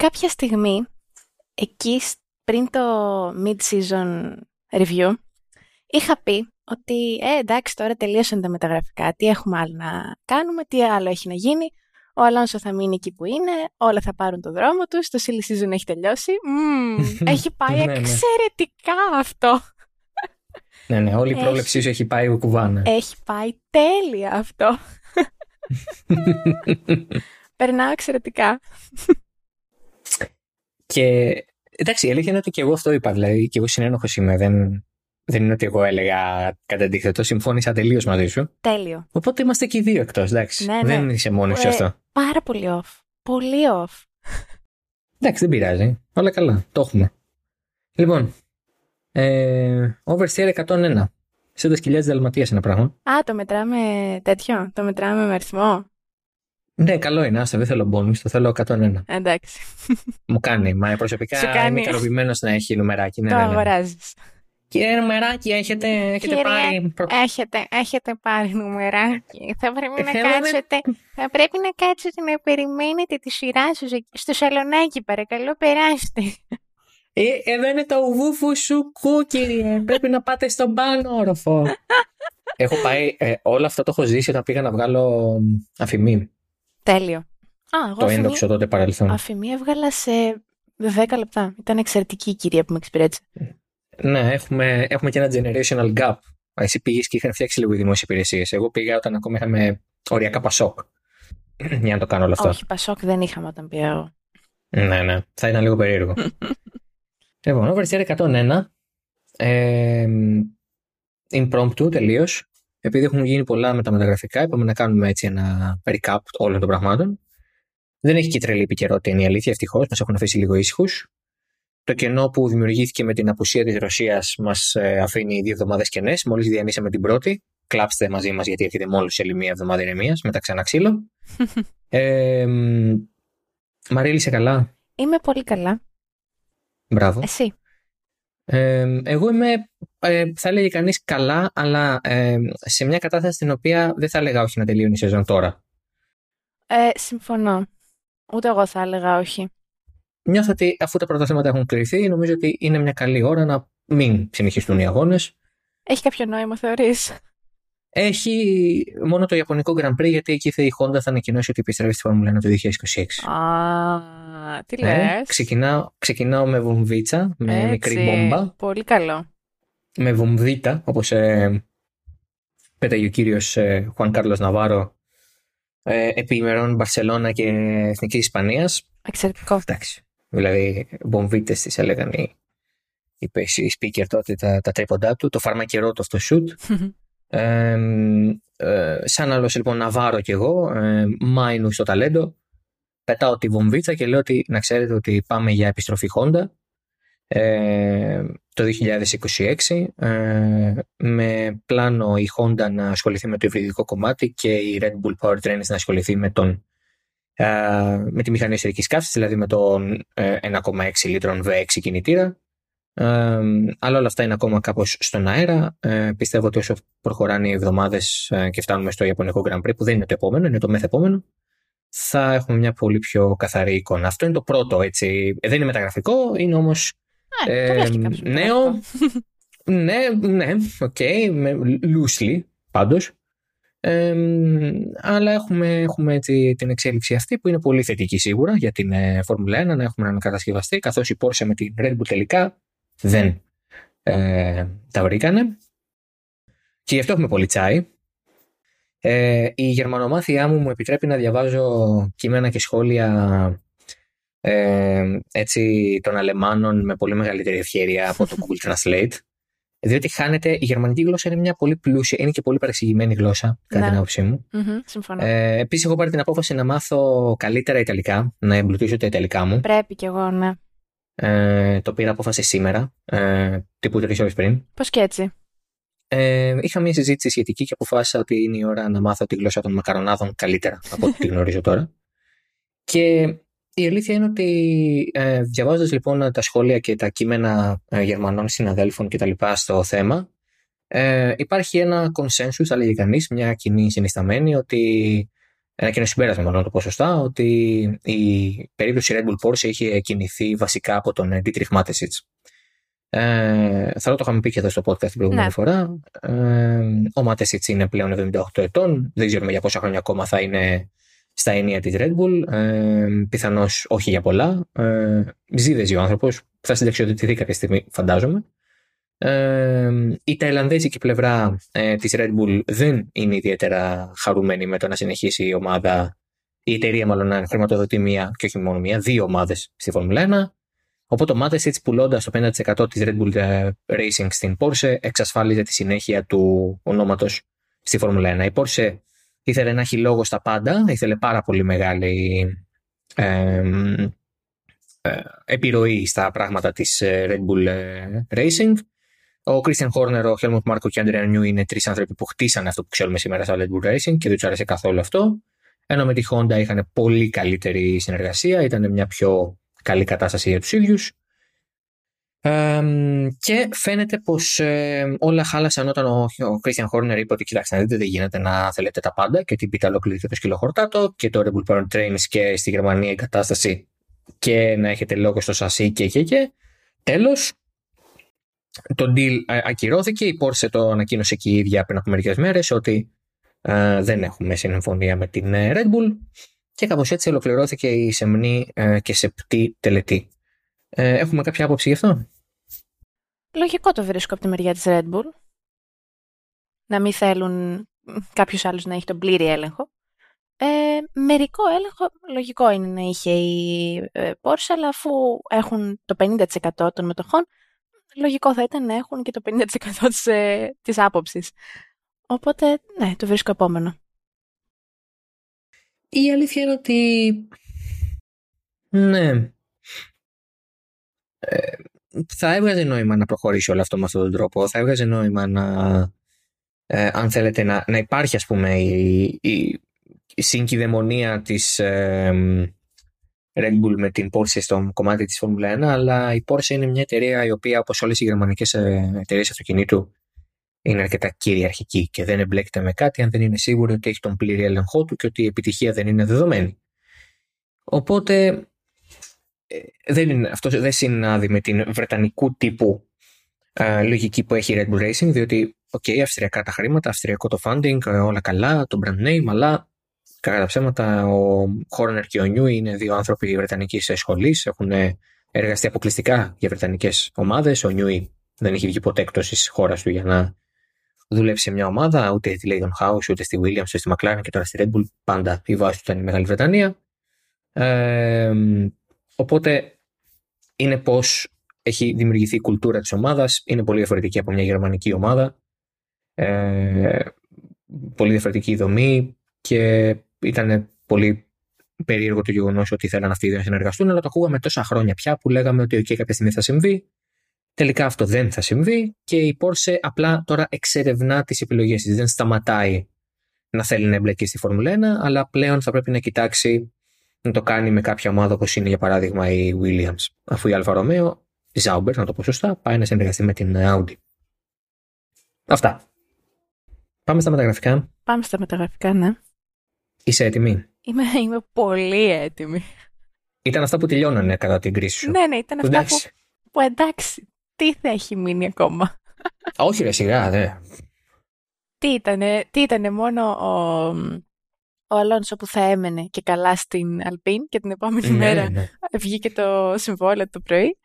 κάποια στιγμή, εκεί πριν το mid-season review, είχα πει ότι ε, εντάξει τώρα τελείωσαν τα μεταγραφικά, τι έχουμε άλλο να κάνουμε, τι άλλο έχει να γίνει. Ο Αλόνσο θα μείνει εκεί που είναι, όλα θα πάρουν το δρόμο τους, το silly season έχει τελειώσει. έχει πάει ναι, ναι. εξαιρετικά αυτό. Ναι, ναι, όλη η πρόβλεψή σου έχει πάει κουβάνα. Έχει πάει τέλεια αυτό. Περνάω εξαιρετικά. Και εντάξει, η αλήθεια είναι ότι και εγώ αυτό είπα. Δηλαδή, και εγώ συνένοχος είμαι. Δεν, δεν είναι ότι εγώ έλεγα κατά αντίθετο. Συμφώνησα τελείως μαζί σου. Τέλειο. Οπότε είμαστε και οι δύο εκτός. Εντάξει. Ναι, ναι. Δεν είσαι μόνος σε αυτό. Πάρα πολύ off. Πολύ off. Εντάξει, δεν πειράζει. Όλα καλά. Το έχουμε. Λοιπόν. Ε, oversteer 101. Σε τα σκυλιά της Δαλματία ένα πράγμα. Α, το μετράμε τέτοιο; Το μετράμε με αριθμό; Ναι, καλό είναι. Άστα, δεν θέλω bonus, το θέλω 101. Εντάξει. Μου κάνει. Μα προσωπικά κάνεις... είμαι ικανοποιημένος να έχει νουμεράκι. Ναι, το ναι, ναι. αγοράζεις. Κύριε νουμεράκι, έχετε, έχετε Κύριε, πάρει. Έχετε, έχετε πάρει νουμεράκι. Θα πρέπει, να κάτσετε, θα πρέπει να κάτσετε να περιμένετε τη σειρά σας στο σαλονάκι, παρακαλώ, περάστε. Ε, εδώ είναι το ουβούφου σου κου, κύριε. πρέπει να πάτε στον πάνω όροφο. έχω πάει, ε, όλο αυτό το έχω ζήσει όταν πήγα να βγάλω αφημί. Τέλειο. Α, εγώ το ένδοξο τότε παρελθόν. Αφημί έβγαλα σε 10 λεπτά. Ήταν εξαιρετική η κυρία που με εξυπηρέτησε. Ναι, έχουμε, έχουμε και ένα generational gap. Εσύ πήγες και είχαν φτιάξει λίγο οι δημόσιες υπηρεσίες. Εγώ πήγα όταν ακόμα είχαμε οριακά πασόκ. Για να το κάνω όλο αυτό. Όχι, πασόκ δεν είχαμε όταν πήγα εγώ. Ναι, ναι. Θα ήταν λίγο περίεργο. λοιπόν, Oversteer 101. Ε, impromptu τελείως επειδή έχουν γίνει πολλά με τα μεταγραφικά, είπαμε να κάνουμε έτσι ένα recap όλων των πραγμάτων. Δεν έχει και τρελή επικαιρότητα, είναι η αλήθεια, ευτυχώς. Μας έχουν αφήσει λίγο ήσυχους. Το κενό που δημιουργήθηκε με την απουσία της Ρωσίας μας ε, αφήνει δύο εβδομάδες κενές. Μόλις διανύσαμε την πρώτη. Κλάψτε μαζί μας, γιατί έρχεται μόλις σε μία εβδομάδα ηρεμία. Μετά ξανά ξύλο. ε, Μαρίλη, είσαι καλά; Είμαι πολύ καλά. Μπράβο. Εσύ; Ε, εγώ είμαι, ε, θα έλεγε κανείς καλά, αλλά ε, σε μια κατάσταση στην οποία δεν θα έλεγα όχι να τελειώνει η σεζόν τώρα. Ε, συμφωνώ. Ούτε εγώ θα έλεγα όχι. Νιώθω ότι αφού τα πρώτα θέματα έχουν κληθεί, νομίζω ότι είναι μια καλή ώρα να μην συνεχιστούν οι αγώνες. Έχει κάποιο νόημα, θεωρείς; Έχει μόνο το Ιαπωνικό Grand Prix, γιατί εκεί η Honda θα ανακοινώσει ότι επιστρέφει στη Φόρμουλα 1 το 2026. Α, τι λες; Ε, ξεκινάω, ξεκινάω με βομβίτσα, με Έτσι, μικρή μπόμπα. Πολύ καλό. Με βομβίτα, όπως ε, πέταγε ο κύριος ε, Χουάν Κάρλος Ναβάρο ε, επί ημερών Μπαρσελώνα και Εθνικής Ισπανίας. Εξαιρετικό. Εντάξει. Δηλαδή, βομβίτες τις έλεγαν οι, οι, οι speaker τότε τα, τα τρίποντά του. Το φαρμακερό του αυτό shoot. Ε, σαν άλλος λοιπόν να βάρω κι εγώ, ε, μάινους στο ταλέντο, πετάω τη βομβίτσα και λέω ότι να ξέρετε ότι πάμε για επιστροφή Honda ε, το 2026 ε, με πλάνο η Honda να ασχοληθεί με το υβριδικό κομμάτι και η Red Bull Powertrains να ασχοληθεί με, τον, ε, με τη μηχανή εσωτερικής καύσης, δηλαδή με τον 1,6 λίτρων V6 κινητήρα αλλά όλα αυτά είναι ακόμα κάπως στον αέρα. Ε, πιστεύω ότι όσο προχωράνε οι εβδομάδες ε, και φτάνουμε στο Ιαπωνικό Grand Prix, που δεν είναι το επόμενο, είναι το μεθεπόμενο, θα έχουμε μια πολύ πιο καθαρή εικόνα. Αυτό είναι το πρώτο, έτσι. Δεν είναι μεταγραφικό, είναι όμως. Ε, νέο. ναι, ναι, ok, okay, loosely πάντως. Ε, αλλά έχουμε, έχουμε έτσι την εξέλιξη αυτή που είναι πολύ θετική σίγουρα για την Φόρμουλα 1 να έχουμε έναν κατασκευαστή καθώς η Porsche με την Red Bull τελικά δεν ε, τα βρήκανε. Και γι' αυτό έχουμε πολύ τσάι. Ε, η γερμανομάθειά μου μου επιτρέπει να διαβάζω κείμενα και σχόλια ε, έτσι των Αλεμάνων με πολύ μεγαλύτερη ευχαίρεια από το Google Translate. Διότι χάνεται, η γερμανική γλώσσα είναι μια πολύ πλούσια, είναι και πολύ παρεξηγημένη γλώσσα, κατά την ναι. άποψή μου. Mm-hmm, ε, Επίσης, έχω πάρει την απόφαση να μάθω καλύτερα Ιταλικά, να εμπλουτίσω τα Ιταλικά μου. Πρέπει κι εγώ, ναι. Ε, το πήρα απόφαση σήμερα, ε, τύπου τρεις ώρες πριν. Πώς και έτσι; Ε, είχα μια συζήτηση σχετική και αποφάσισα ότι είναι η ώρα να μάθω τη γλώσσα των μακαρονάδων καλύτερα από ό,τι τη γνωρίζω τώρα. Και η αλήθεια είναι ότι ε, διαβάζοντας λοιπόν τα σχόλια και τα κείμενα ε, Γερμανών συναδέλφων κτλ. στο θέμα, ε, υπάρχει ένα consensus, θα λέγει κανείς, μια κοινή συνισταμένη, ότι ένα κοινό συμπέρασμα μάλλον το πω σωστά, ότι η περίπτωση Red Bull Porsche είχε κινηθεί βασικά από τον Dietrich Mateschitz. Ε, θα το είχαμε πει και εδώ στο podcast την προηγούμενη ναι. φορά. Ε, ο Mateschitz είναι πλέον 78 ετών. Δεν ξέρουμε για πόσα χρόνια ακόμα θα είναι στα ενία της Red Bull. Ε, πιθανώς όχι για πολλά. Ε, ζει ο άνθρωπος. Θα συνταξιοδοτηθεί κάποια στιγμή φαντάζομαι. Ε, η ταϊλανδέζικη πλευρά ε, της Red Bull δεν είναι ιδιαίτερα χαρούμενη με το να συνεχίσει η ομάδα, η εταιρεία μάλλον να χρηματοδοτεί μία και όχι μόνο μία, δύο ομάδες στη Φόρμουλα 1. Οπότε ο Μάτες έτσι πουλώντας το 50% της Red Bull ε, Racing στην Porsche εξασφάλιζε τη συνέχεια του ονόματος στη Φόρμουλα 1. Η Porsche ήθελε να έχει λόγο στα πάντα, ήθελε πάρα πολύ μεγάλη ε, ε, επιρροή στα πράγματα της ε, Red Bull Racing ο Christian Horner, ο Helmut Marko και ο Andrea New είναι τρεις άνθρωποι που χτίσανε αυτό που ξέρουμε σήμερα στα Red Bull Racing και δεν τους άρεσε καθόλου αυτό. Ενώ με τη Honda είχαν πολύ καλύτερη συνεργασία, ήταν μια πιο καλή κατάσταση για τους ίδιους. Ε, και φαίνεται πως ε, όλα χάλασαν όταν ο, ο Christian Horner είπε ότι κοιτάξτε να δείτε δεν γίνεται να θέλετε τα πάντα και την πίτα ολόκληρη το σκυλοχορτάτο και το Red Bull Power Trains και στη Γερμανία η κατάσταση και να έχετε λόγο στο σασί και και και. Τέλος, το deal ε, ακυρώθηκε, η Porsche το ανακοίνωσε και η ίδια πριν από μερικές μέρες ότι ε, δεν έχουμε συμφωνία με την ε, Red Bull και κάπως έτσι ολοκληρώθηκε η σεμνή ε, και σεπτή τελετή. Ε, έχουμε κάποια άποψη γι' αυτό; Λογικό το βρίσκω από τη μεριά της Red Bull. Να μην θέλουν κάποιος άλλος να έχει τον πλήρη έλεγχο. Ε, μερικό έλεγχο λογικό είναι να είχε η Porsche, αλλά αφού έχουν το 50% των μετοχών, λογικό θα ήταν να έχουν και το 50% της, ε, της άποψης. Οπότε, ναι, το βρίσκω επόμενο. Η αλήθεια είναι ότι... Ναι. Ε, θα έβγαζε νόημα να προχωρήσει όλο αυτό με αυτόν τον τρόπο. Θα έβγαζε νόημα να... Ε, αν θέλετε να, να υπάρχει ας πούμε η, η, η συγκυδαιμονία της, ε, Red Bull με την Porsche στο κομμάτι της Formula 1, αλλά η Porsche είναι μια εταιρεία η οποία όπως όλες οι γερμανικές ε, εταιρείες αυτοκινήτου είναι αρκετά κυριαρχική και δεν εμπλέκεται με κάτι αν δεν είναι σίγουρο ότι έχει τον πλήρη έλεγχό του και ότι η επιτυχία δεν είναι δεδομένη. Οπότε ε, δεν είναι, αυτός δεν συνάδει με την βρετανικού τύπου ε, λογική που έχει η Red Bull Racing, διότι, ok, okay, αυστριακά τα χρήματα, αυστριακό το funding, όλα καλά, το brand name, αλλά Κακά τα ψέματα, ο Χόρνερ και ο Νιούι είναι δύο άνθρωποι Βρετανικής σχολής. Έχουν εργαστεί αποκλειστικά για Βρετανικές ομάδες. Ο Νιούι δεν έχει βγει ποτέ εκτός της χώρας του για να δουλέψει σε μια ομάδα, ούτε στη Leyton House, ούτε στη Williams, ούτε στη McLaren και τώρα στη Red Bull. Πάντα η βάση του ήταν η Μεγάλη Βρετανία. Ε, οπότε είναι πώς έχει δημιουργηθεί η κουλτούρα της ομάδας. Είναι πολύ διαφορετική από μια γερμανική ομάδα. Ε, πολύ διαφορετική η δομή και ήταν πολύ περίεργο το γεγονός ότι θέλαν αυτοί οι δύο να συνεργαστούν, αλλά το ακούγαμε τόσα χρόνια πια που λέγαμε ότι okay, κάποια στιγμή θα συμβεί. Τελικά αυτό δεν θα συμβεί και η Porsche απλά τώρα εξερευνά τις επιλογές της. Δεν σταματάει να θέλει να εμπλεκεί στη Φόρμουλα 1, αλλά πλέον θα πρέπει να κοιτάξει να το κάνει με κάποια ομάδα όπως είναι για παράδειγμα η Williams. Αφού η Αλφα Ρωμαίο, η Zauber, να το πω σωστά, πάει να συνεργαστεί με την Audi. Αυτά. Πάμε στα μεταγραφικά. Πάμε στα μεταγραφικά, ναι. Είσαι έτοιμη; Είμαι, είμαι πολύ έτοιμη. Ήταν αυτά που τελειώνανε κατά την κρίση σου. Ναι, ναι, ήταν αυτά εντάξει. που, που εντάξει. Τι θα έχει μείνει ακόμα; Όχι ρε σιγά, δε. Τι ήτανε, τι ήτανε μόνο ο, ο Αλόνσο που θα έμενε και καλά στην Αλπίν και την επόμενη ναι, μέρα ναι. βγήκε το συμβόλαιο το πρωί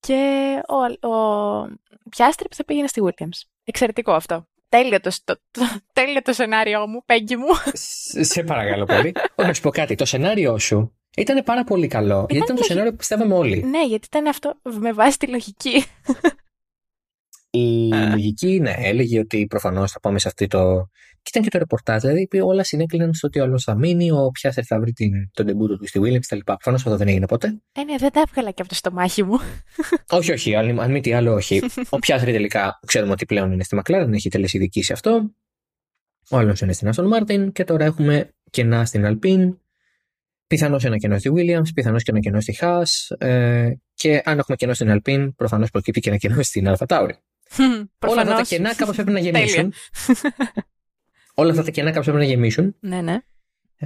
και ο, ο Πιάστρη που θα πήγαινε στη Williams. Εξαιρετικό αυτό τέλειο το, το, το, τέλειο το σενάριό μου, Πέγγι μου. Σε παρακαλώ πολύ. Όχι, να σου πω κάτι. Το σενάριό σου ήταν πάρα πολύ καλό. Ήταν γιατί ήταν το σενάριο που πιστεύαμε όλοι. Ναι, γιατί ήταν αυτό με βάση τη λογική. Η λογική, ναι, έλεγε ότι προφανώς θα πάμε σε αυτή το. Και ήταν και το ρεπορτάζ, δηλαδή όλα συνέκλειναν στο ότι ο άλλο θα μείνει, ο Πιάστερ θα βρει την, τον τεμπούτο του στη Williams κτλ. Προφανώς αυτό δεν έγινε ποτέ. Ε, ναι, δεν τα έβγαλα και από το στομάχι μου. όχι, όχι, αν, αν μη τι άλλο, όχι. ο Πιάστερ τελικά ξέρουμε ότι πλέον είναι στη McLaren, έχει τελεσιδικήσει αυτό. Ο άλλο είναι στην Aston Martin και τώρα έχουμε κενά στην Alpine. Πιθανώς ένα κενό στη Williams, πιθανώς και ένα κενό στη Haas. Ε, και αν έχουμε κενό στην Alpine, προφανώς προκύπτει και ένα κενό στην Alpha Tauri. Όλα αυτά τα κενά κάπως πρέπει να γεμίσουν. Όλα αυτά τα κενά κάπω πρέπει να γεμίσουν. Ναι, ναι.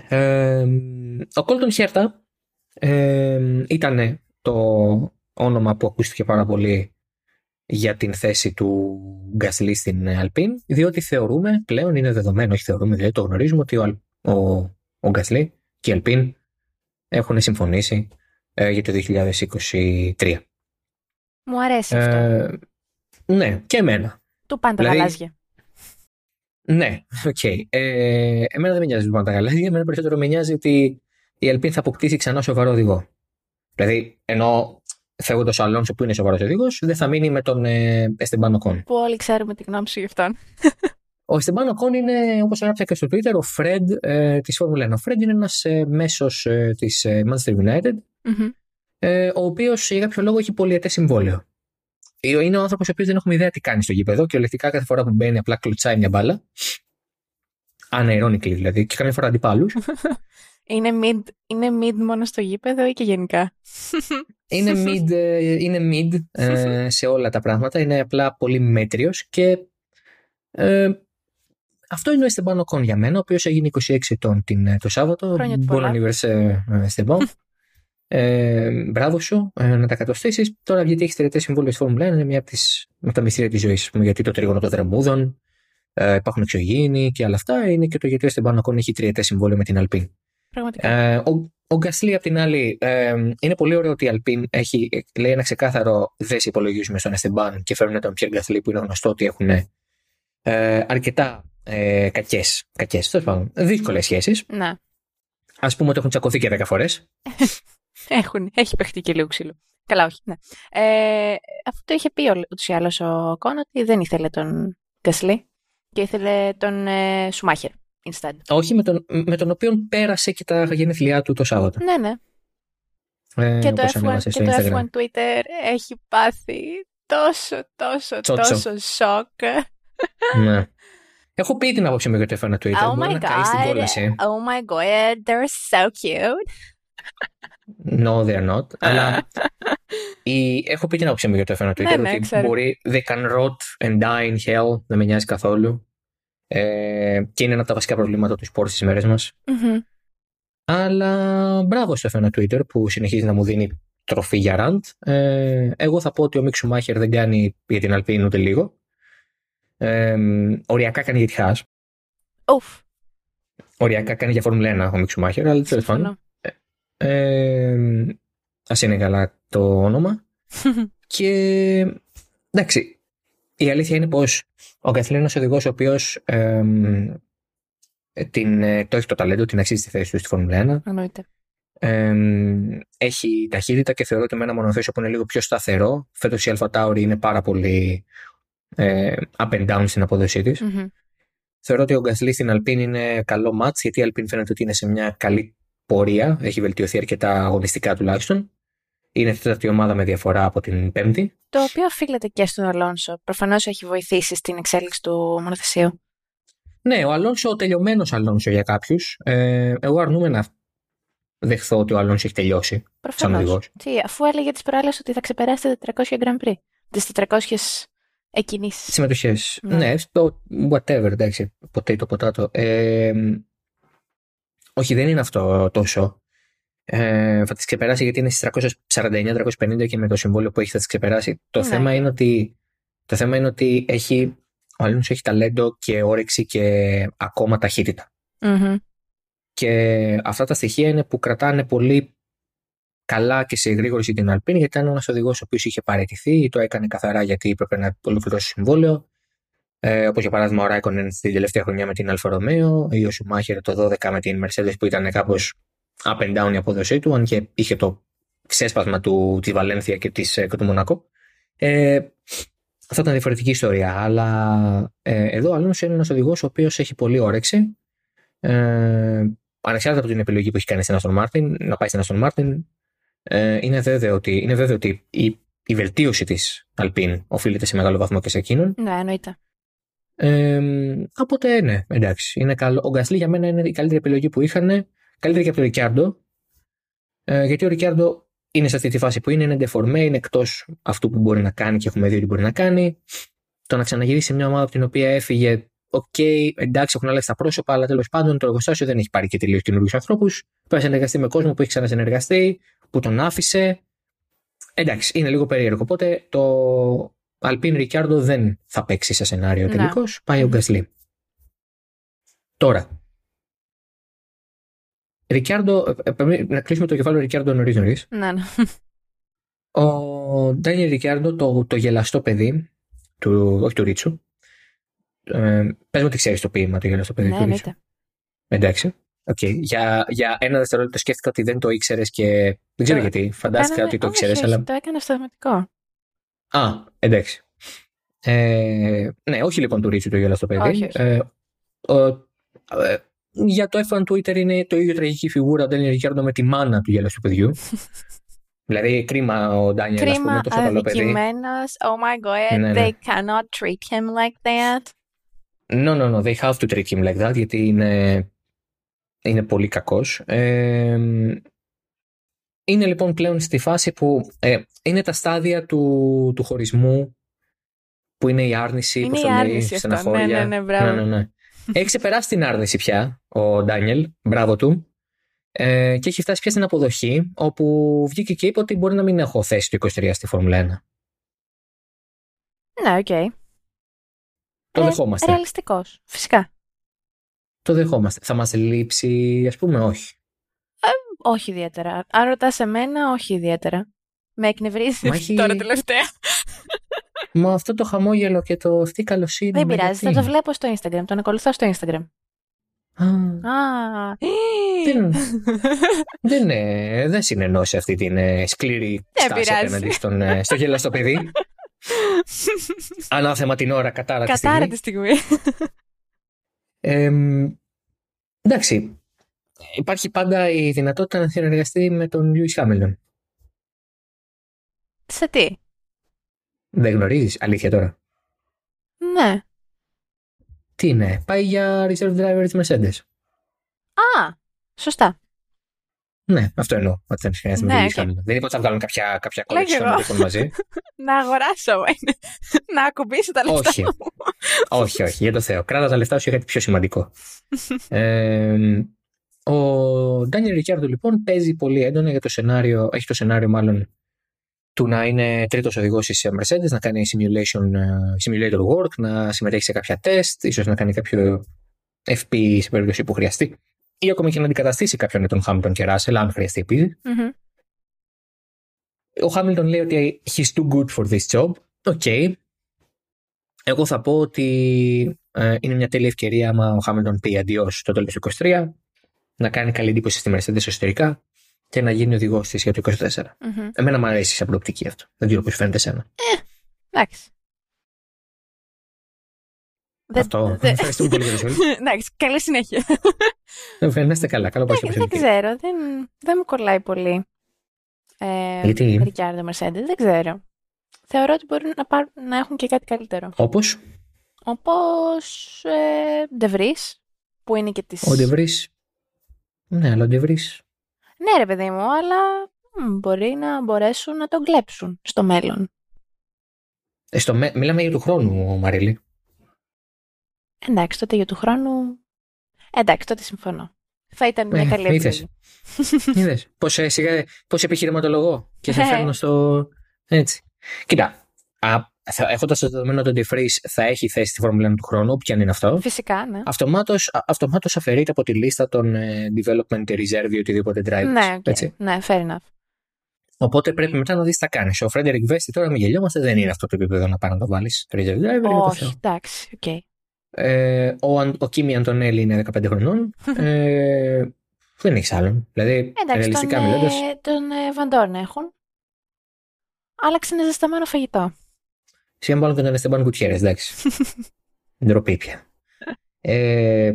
Ε, ο Κόλτον Χέρτα ε, ήταν το όνομα που ακούστηκε πάρα πολύ για την θέση του Γκασλή στην Αλπίν, διότι θεωρούμε πλέον, είναι δεδομένο, όχι θεωρούμε, δηλαδή το γνωρίζουμε ότι ο, ο, ο Γκασλί και η Αλπίν έχουν συμφωνήσει ε, για το 2023. Μου αρέσει αυτό. Ε, ναι, και εμένα. Του πάντα δηλαδή, γαλάζια. Ναι, ok. Okay. Ε, εμένα δεν με νοιάζει λοιπόν τα γαλάζια. Εμένα περισσότερο με νοιάζει ότι η Αλπίν θα αποκτήσει ξανά σοβαρό οδηγό. Δηλαδή, ενώ φεύγοντας ο Αλόνσο που είναι σοβαρός οδηγός, δεν θα μείνει με τον ε, Εστεμπάν Οκόν. Που όλοι ξέρουμε τη γνώμη σου γι' αυτόν. Ο Εστεμπάνο Κόν είναι, όπως έγραψα και στο Twitter, ο Φρεντ ε, της Φόρμουλα 1. Ο Φρεντ είναι ένας ε, μέσος ε, της ε, Manchester United, mm-hmm. ε, ο οποίος για κάποιο λόγο έχει πολυετές συμβόλαιο. Είναι ο άνθρωπος ο οποίος δεν έχουμε ιδέα τι κάνει στο γήπεδο και ολεκτικά κάθε φορά που μπαίνει απλά κλωτσάει μια μπάλα. Unironically δηλαδή, και καμιά φορά αντιπάλους. είναι, mid, είναι mid μόνο στο γήπεδο ή και γενικά; είναι mid, ε, είναι mid ε, σε όλα τα πράγματα. Είναι απλά πολύ μέτριος και ε, αυτό είναι ο Εστεμπάνο Κον για μένα, ο οποίος έγινε 26 ετών την, ε, το Σάββατο. Bon anniversaire, Esteban. Ε, μπράβο σου, ε, να τα κατοστήσεις. Τώρα, γιατί έχεις τριετές συμβόλαιο στη Φόρμουλα 1, είναι μια από, τις, από τα μυστήρια της ζωής. Γιατί το τρίγωνο των δρεμούδων, ε, υπάρχουν εξωγήινοι και άλλα αυτά. Είναι και το γιατί ο Εστεμπάνο Κον έχει τριετές συμβόλαιο με την Αλπίν. Ε, ο, ο Γκασλή, απ' την άλλη, ε, είναι πολύ ωραίο ότι η Αλπίν έχει, λέει ένα ξεκάθαρο δεν σε υπολογίζουμε στον Εστεμπάν και φέρνουν τον Πιέρ Γκασλή που είναι γνωστό ότι έχουν ε, αρκετά ε, κακές, κακές, δύσκολες σχέσεις. Ναι. Α πούμε ότι έχουν τσακωθεί και 10 φορές. έχουν, έχει παιχτεί και λίγο ξύλο. Καλά, όχι. Ναι. Ε, αυτό το είχε πει ούτως ή άλλως ο Κόν ότι δεν ήθελε τον Γκασλή και ήθελε τον ε, Σουμάχερ instead. Όχι, με τον, με τον οποίο πέρασε και τα γενέθλιά του το Σάββατο. Ναι, ναι. Ε, και, το F1, και το F1 Twitter έχει πάθει τόσο, τόσο, Τσότσο. τόσο σοκ. Ναι. Έχω πει την άποψη μου για το F1 Twitter. Oh my god. Oh my god, they're so cute. No, they're not. Αλλά η... έχω πει την άποψη μου για το F1 Twitter. Ναι, ναι, ότι ξέρω. μπορεί, they can rot and die in hell. Δεν με νοιάζει καθόλου. Ε, και είναι ένα από τα βασικά προβλήματα του σπορ στις μέρες μας. Mm-hmm. Αλλά μπράβο στο F1 Twitter που συνεχίζει να μου δίνει τροφή για ραντ. Ε, εγώ θα πω ότι ο Μίξου Μάχερ δεν κάνει για την Αλπίνη ούτε λίγο. Ε, οριακά κάνει για τη Χά. Ουφ. Οριακά κάνει για Φόρμουλα 1 ο Μίξου Μάχερ, αλλά τέλος πάντων. Ε, Α είναι καλά το όνομα. και εντάξει, η αλήθεια είναι πως ο Γκαθλή είναι ένα οδηγός ο οποίος ε, το έχει το ταλέντο, την αξίζει στη θέση του στη Φόρμουλα 1. Εννοείται. Ε, έχει ταχύτητα και θεωρώ ότι με ένα μονοθέσιο που είναι λίγο πιο σταθερό. Φέτος η Αλφα Tauri είναι πάρα πολύ ε, up and down στην απόδοσή της. Mm-hmm. Θεωρώ ότι ο Γκαθλή στην Αλπίν είναι καλό μάτς, γιατί η Αλπίν φαίνεται ότι είναι σε μια καλή πορεία. Έχει βελτιωθεί αρκετά αγωνιστικά τουλάχιστον. Είναι τέταρτη ομάδα με διαφορά από την πέμπτη. Το οποίο οφείλεται και στον Αλόνσο. Προφανώς έχει βοηθήσει στην εξέλιξη του μονοθεσίου. Ναι, ο Αλόνσο, ο τελειωμένος Αλόνσο για κάποιους. Ε, εγώ αρνούμαι να δεχθώ ότι ο Αλόνσο έχει τελειώσει. Προφανώς. Αφού έλεγε τις προάλλες ότι θα ξεπεράσει τα 400 Grand Prix. Τις 400 εκκινήσεις. Συμμετοχές. Ναι. ναι, το whatever, εντάξει, ποτέ το ποτάτο. Ε, όχι, δεν είναι αυτό τόσο ε, θα τις ξεπεράσει γιατί είναι στις 349-350 και με το συμβόλαιο που έχει θα τις ξεπεράσει. Το, ναι. θέμα είναι ότι, το θέμα είναι ότι έχει, ο Αλόνσο έχει ταλέντο και όρεξη και ακόμα Και αυτά τα στοιχεία είναι που κρατάνε πολύ καλά και σε γρήγορη την Αλπίν, γιατί ήταν ένας οδηγός ο οποίος είχε παραιτηθεί, το έκανε καθαρά γιατί έπρεπε να ολοκληρώσει συμβόλαιο. Ε, Όπως για παράδειγμα ο Ράικονεν στην τελευταία χρονιά με την Άλφα Ρομέο, ή ο Σουμάχερ το 12 με την Mercedes που ήταν κάπως up and down η απόδοσή του, αν και είχε το ξέσπασμα του, τη Βαλένθια και, της, ε, και του Μονακό. Ε, αυτό ήταν διαφορετική ιστορία. Αλλά ε, εδώ ο Αλόνσο είναι ένας οδηγός ο οποίος έχει πολύ όρεξη. Ε, ανεξάρτητα από την επιλογή που έχει κάνει στην Άστον Μάρτιν, να πάει στην Άστον Μάρτιν, ε, είναι βέβαιο ότι, είναι βέβαιο ότι η, η βελτίωση της Αλπίν οφείλεται σε μεγάλο βαθμό και σε εκείνον. Ναι, εννοείται. Ε, οπότε ναι, εντάξει. Είναι καλό. Ο Γκασλί για μένα είναι η καλύτερη επιλογή που είχαν καλύτερη και από τον Ρικιάρντο. Ε, γιατί ο Ρικιάρντο είναι σε αυτή τη φάση που είναι, είναι ντεφορμέ, είναι εκτός αυτού που μπορεί να κάνει και έχουμε δει ότι μπορεί να κάνει. Το να ξαναγυρίσει σε μια ομάδα από την οποία έφυγε OK, okay, εντάξει, έχουν αλλάξει τα πρόσωπα, αλλά τέλος πάντων το εργοστάσιο δεν έχει πάρει και τελείως καινούριους ανθρώπους. Πρέπει να συνεργαστεί με κόσμο που έχει ξανασυνεργαστεί, που τον άφησε. Εντάξει, είναι λίγο περίεργο. Οπότε το Alpine Ρικιάρντο δεν θα παίξει σε σενάριο τελικώς. Πάει ο Γκασλί. Τώρα. Ρικιάρντο, ε, να κλείσουμε το κεφάλαιο Ρικιάρντο νωρίς νωρίς. Ναι, ναι. Ο Ντάνιελ Ρικιάρντο, το, το γελαστό παιδί, του, όχι του Ρίτσου. Ε, πες μου ότι ξέρεις το ποίημα το γελαστό παιδί ναι, του Ρίτσου. Εντάξει. Okay. Για, για ένα δευτερόλεπτο σκέφτηκα ότι δεν το ήξερες και δεν ξέρω γιατί. Φαντάστηκα ότι το ήξερες. Αλλά... Το έκανα στο θεματικό. Α, εντάξει. Ε, ναι, όχι λοιπόν του Ρίτσου το γελαστό παιδί. Όχι, όχι. Ε, ο, ε, για το F1 Twitter είναι το ίδιο τραγική φιγούρα ο Ντάνιελ Ρικιάρντο με τη μάνα του γελαστού παιδιού. Δηλαδή, κρίμα ο Ντάνιελ, κρίμα, πούμε, τόσο καλό παιδί. Κρίμα, oh my god, ναι, ναι. they cannot treat him like that. No, no, no, they have to treat him like that, γιατί είναι, είναι πολύ κακός. Ε, είναι λοιπόν πλέον στη φάση που ε, είναι τα στάδια του, του χωρισμού που είναι η άρνηση, είναι πώς το λέει, στεναχώρια. Ναι, ναι, ναι, μπράβο. ναι, ναι, ναι. Έχει ξεπεράσει την άρνηση πια ο Ντάνιελ, μπράβο του. Ε, και έχει φτάσει πια στην αποδοχή, όπου βγήκε και είπε ότι μπορεί να μην έχω θέση το 23 στη Φόρμουλα 1. Ναι, OK. Okay. Το ε, δεχόμαστε. Ρεαλιστικός, φυσικά. Το δεχόμαστε. Θα μας λείψει, ας πούμε, όχι. Ε, όχι ιδιαίτερα. Αν ρωτάς εμένα, όχι ιδιαίτερα. Με εκνευρίζει έχει... τώρα τελευταία. Μα αυτό το χαμόγελο και το αυτή καλοσύνη. Δεν πειράζει, θα το βλέπω στο Instagram. Τον ακολουθώ στο Instagram. Α. Δεν, δεν, δεν συνενώσει αυτή την ε, σκληρή στάση απέναντι στον, ε, στο γελαστό παιδί. Ανάθεμα την ώρα, κατάρα τη στιγμή. Κατάρα τη στιγμή. Ε, εντάξει. Υπάρχει πάντα η δυνατότητα να συνεργαστεί με τον Λιούις Χάμιλτον. Σε τι; Δεν γνωρίζεις, αλήθεια τώρα. Ναι. Τι είναι, πάει για reserve driver της Mercedes. Α, σωστά. Ναι, αυτό εννοώ. Ότι δεν χρειάζεται ναι, okay. Δεν είπα ότι θα βγάλουν κάποια, κάποια collection μαζί; να αγοράσω, να ακουμπήσω τα λεφτά. Όχι. όχι, όχι, για το Θεό. Κράτας τα λεφτά σου για κάτι πιο σημαντικό. ε, ο Ντάνιελ Ρικιάρντο λοιπόν παίζει πολύ έντονα για το σενάριο, έχει το σενάριο μάλλον του να είναι τρίτος οδηγός της Mercedes, να κάνει simulation, ε, simulator work, να συμμετέχει σε κάποια τεστ, ίσως να κάνει κάποιο FP σε περίπτωση που χρειαστεί ή ακόμα και να αντικαταστήσει κάποιον με τον Χάμιλτον και Ράσελ, αν χρειαστεί Ο Χάμιλτον λέει ότι he's too good for this job. OK. Okay. Εγώ θα πω ότι ε, είναι μια τέλεια ευκαιρία άμα ο Χάμιλτον πει adiós το τέλος του 23, να κάνει καλή εντύπωση στη Mercedes εσωτερικά και να γίνει οδηγός της για το 24. mm Εμένα μου αρέσει σαν προοπτική αυτό. Δεν ξέρω πώς φαίνεται εσένα. Ε, εντάξει. Αυτό. Δε... Ευχαριστούμε πολύ για το Εντάξει, καλή συνέχεια. Ευχαριστώ καλά. Καλό δεν, δεν ξέρω. Δεν, δεν μου κολλάει πολύ. Ε, Γιατί; Ρικιάρντο Μερσέντε, δεν ξέρω. Θεωρώ ότι μπορεί να, πάρουν, να έχουν και κάτι καλύτερο. Όπως; Όπως. Ε, Ντεβρή, που είναι και τη. Ο Ντεβρή. Ναι, αλλά ο Ντεβρή. Ναι, ρε παιδί μου, αλλά μπορεί να μπορέσουν να τον κλέψουν στο μέλλον. Ε, στο με... Μιλάμε για του χρόνου, Μαρίλη. Εντάξει, τότε για του χρόνου. Εντάξει, τότε συμφωνώ. Θα ήταν μια ε, καλή επιλογή. Είδε. Πώς επιχειρηματολογώ και σε φέρνω στο. Έτσι. Κοίτα. Έχοντας το δεδομένο ότι ο DeFreeze θα έχει θέση στη Φόρμουλα του χρόνου, όποια αν είναι αυτό; Φυσικά, ναι. Αυτομάτως αφαιρείται από τη λίστα των ε, development reserve ή οτιδήποτε drivers. Ναι, okay. έτσι. ναι, fair enough. Οπότε πρέπει μετά να δεις τι θα κάνεις. Ο Frederik Vesti τώρα, μην γελιόμαστε, δεν είναι αυτό το επίπεδο να πάει να το βάλεις. Reserve driver. Όχι, εντάξει, OK. Okay. Ε, ο, ο Κίμι Αντονέλι είναι 15 χρονών. ε, δεν έχει άλλον. Δηλαδή, Εντάξει, ρεαλιστικά τον, μιλώντα. Τον ε, Βαντόρν έχουν. Άλλαξε ένα ζεσταμένο φαγητό. Σιγά πάνω και τον Εστεμπάν Γκουτιέρες, εντάξει. Ντροπή πια. Ε,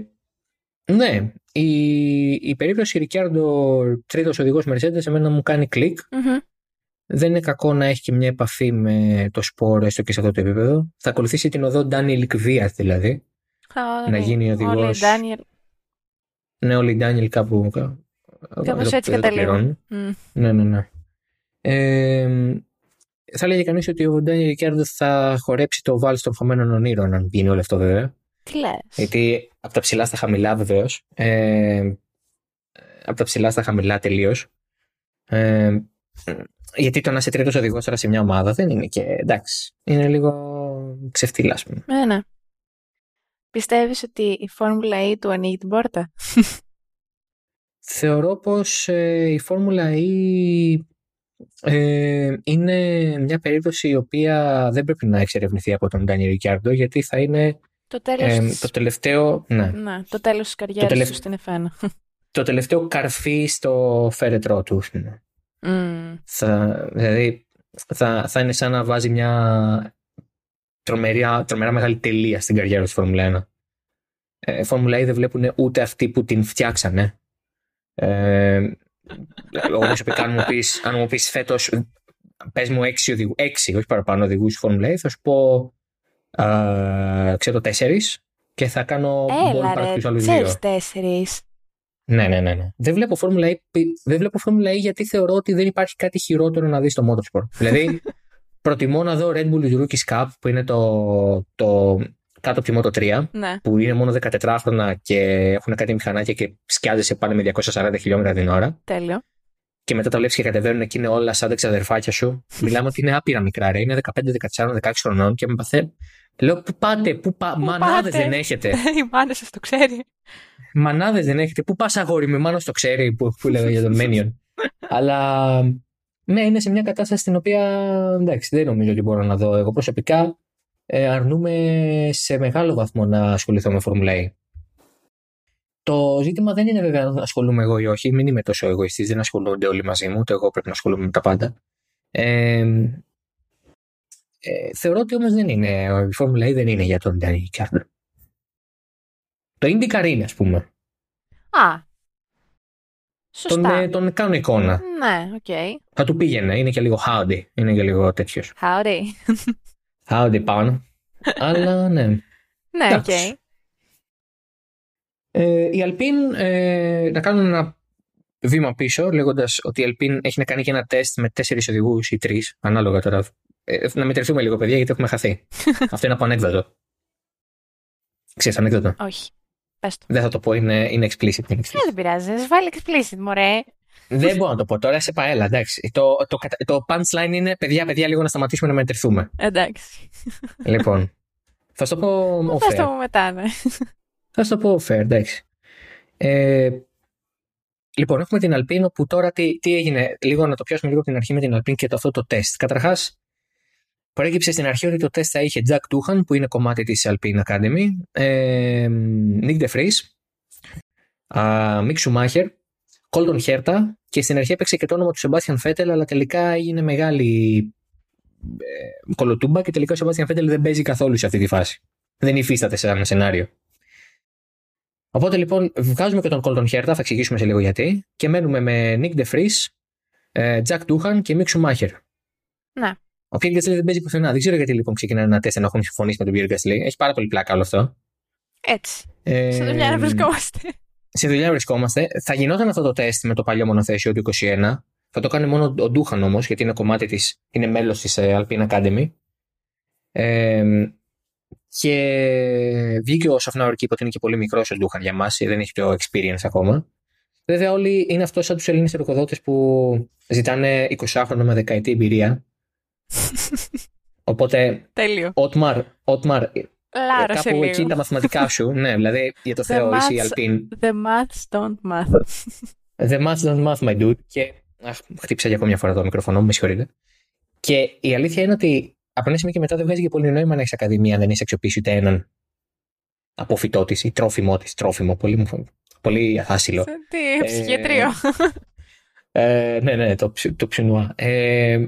ναι, η, η περίπτωση Ρικιάρντο τρίτος οδηγός Mercedes εμένα μου κάνει κλικ. Mm-hmm. Δεν είναι κακό να έχει και μια επαφή με το σπορ, έστω και σε αυτό το επίπεδο. Θα ακολουθήσει την οδό Ντάνιελ Κβία δηλαδή. Oh, να γίνει οδηγός. Όλοι Ντάνιελ. Ναι, όλοι Ντάνιελ κάπου. Κάπως έτσι καταλήγουν. Mm. Ναι, ναι, ναι. Ε, θα λέγει κανείς ότι ο Ντάνιελ Ρικιάρντο θα χορέψει το βάλ των χωμένων ονείρων, αν γίνει όλο αυτό βέβαια. Τι λες; Γιατί από τα ψηλά στα χαμηλά βεβαίως. Ε, από τα ψηλά στα χαμηλά τελείως. Ε, γιατί το να είσαι τρίτος οδηγός τώρα σε μια ομάδα δεν είναι και εντάξει. Είναι λίγο ξεφτύλα, ας πούμε. Ε, ναι. Πιστεύεις ότι η Φόρμουλα E του ανοίγει την πόρτα; Θεωρώ πως ε, η Φόρμουλα E ε, είναι μια περίπτωση η οποία δεν πρέπει να εξερευνηθεί από τον Ντάνι Ρικιάρντο γιατί θα είναι το, τέλος ε, το τελευταίο ναι. ναι, το τέλος της καριέρας το του στην F1. Το τελευταίο καρφί στο φέρετρό του. Mm. Θα, δηλαδή θα, θα είναι σαν να βάζει μια τρομερά, τρομερά μεγάλη τελεία στην καριέρα της Φόρμουλα 1. Ε, Φόρμουλα E δεν βλέπουν ούτε αυτοί που την φτιάξανε. Ε, όπως είπε, αν μου πεις, αν μου πεις φέτος πες μου έξι οδηγού, έξι, όχι παραπάνω οδηγούς Φόρμουλα E, θα σου πω α, ξέρω τέσσερις και θα κάνω Έλα ρε, ξέρεις τέσσερις. Ναι, ναι, ναι, ναι. Δεν βλέπω Φόρμουλα E, δεν βλέπω Φόρμουλα E γιατί θεωρώ ότι δεν υπάρχει κάτι χειρότερο να δεις στο Motorsport. δηλαδή, προτιμώ να δω Red Bull Rookies Cup που είναι το, το κάτω από τη Moto 3, ναι. που είναι μόνο 14 χρόνια και έχουν κάτι μηχανάκια και σκιάζεσαι πάνε με 240 χιλιόμετρα την ώρα. Τέλειο. Και μετά τα βλέπεις και κατεβαίνουν και είναι όλα σαν τα ξαδερφάκια σου. Μιλάμε ότι είναι άπειρα μικρά, ρε. Είναι 15, 14, 16 χρονών και με παθέ. Λέω, πού πάτε, πού πα... μανάδες δεν έχετε. Η μάνα σας το ξέρει. Μανάδες δεν έχετε. Πού πας, αγόρι μου, μάλλον το ξέρει που, που λέγα για τον Μένιον. Αλλά ναι, είναι σε μια κατάσταση στην οποία εντάξει, δεν νομίζω ότι μπορώ να δω. Εγώ προσωπικά ε, αρνούμε σε μεγάλο βαθμό να ασχοληθώ με Formula E. Το ζήτημα δεν είναι βέβαια να ασχολούμαι εγώ ή όχι. Μην είμαι τόσο εγωιστής, δεν ασχολούνται όλοι μαζί μου. Το εγώ πρέπει να ασχολούμαι με τα πάντα. Ε, ε, θεωρώ ότι όμως δεν είναι, η Formula E δεν είναι για τον Danny Ricciardo. Το IndyCar είναι, ας πούμε. Α, σωστά. Τον, ε, τον κάνω εικόνα. Ναι, OK. Okay. Θα του πήγαινε, είναι και λίγο howdy, είναι και λίγο τέτοιος. Howdy. Howdy πάνω. Αλλά ναι. Ναι, OK. Okay. Ε, η Alpine, ε, να κάνουμε ένα βήμα πίσω, λέγοντας ότι η Alpine έχει να κάνει και ένα τεστ με τέσσερις οδηγούς ή τρεις, ανάλογα τώρα. Ε, να μετρηθούμε λίγο, παιδιά, γιατί έχουμε χαθεί. Αυτό είναι από ανέκδοτο. Ξέρεις ανέκδοτο. Όχι. Πες το. Δεν θα το πω, είναι, είναι explicit. Είναι explicit. Ε, δεν πειράζει, α βάλει explicit, μωρέ. Δεν μπορώ να το πω τώρα, σε παέλα, εντάξει. Το, το, το punchline είναι παιδιά, παιδιά, λίγο να σταματήσουμε να μετρηθούμε. Εντάξει. Λοιπόν. Θα σου το πω. Θα το πω μετά, ναι. Θα σου το πω fair, εντάξει. Ε, λοιπόν, έχουμε την Alpine που τώρα τι, τι έγινε; Λίγο να το πιάσουμε λίγο από την αρχή με την Alpine και το, αυτό το τεστ. Καταρχάς, προέκυψε στην αρχή ότι το τεστ θα είχε Jack Tuhan, που είναι κομμάτι της Alpine Academy, ε, Nick DeFries, Mick Schumacher, Colton Herta και στην αρχή έπαιξε και το όνομα του Sebastian Vettel, αλλά τελικά έγινε μεγάλη ε, κολοτούμπα και τελικά ο Sebastian Vettel δεν παίζει καθόλου σε αυτή τη φάση. Δεν υφίσταται σε ένα σενάριο. Οπότε λοιπόν βγάζουμε και τον Colton Herta, θα εξηγήσουμε σε λίγο γιατί, και μένουμε με Nick DeFries, ε, Jack Tuhan και Mick Schumacher. Ναι. Ο Pierre Gasly δεν παίζει πουθενά. Δεν ξέρω γιατί λοιπόν ξεκινάνε ένα τεστ να έχουν συμφωνήσει με τον Pierre Gasly. Έχει πάρα πολύ πλάκα όλο αυτό. Έτσι. Ε, σε δουλειά να βρισκόμαστε. Σε δουλειά βρισκόμαστε. Θα γινόταν αυτό το τεστ με το παλιό μονοθέσιο του 21. Θα το κάνει μόνο ο Ντούχαν όμως, γιατί είναι κομμάτι της, είναι μέλος της ε, Alpine Academy. Ε, και βγήκε ο Σαφνάουρ εκεί, που είναι και πολύ μικρός ο Ντούχαν για μας, δεν έχει το experience ακόμα. Βέβαια, όλοι είναι αυτό σαν τους Έλληνες εργοδότες που ζητάνε 20 χρόνια με δεκαετή εμπειρία Οπότε. Τέλειο. Ότμαρ, Ότμαρ Λάρο κάπου λίγο. εκεί τα μαθηματικά σου. ναι, δηλαδή για το Θεό, είσαι η Αλπίν. The maths don't math. The maths don't math, my dude. Και. Αχ, χτύπησα για ακόμη μια φορά το μικροφωνό μου, με συγχωρείτε. Και η αλήθεια είναι ότι από ένα σημείο και μετά δεν βγάζει και πολύ νόημα να έχεις ακαδημία, δεν έχει αξιοποιήσει ούτε έναν αποφυτό τη ή τρόφιμό τη. Τρόφιμο, πολύ, πολύ άθασιλο. Τι, ψυχιατρίο. Ε, ναι, ναι, το, το ψινουά. Ε,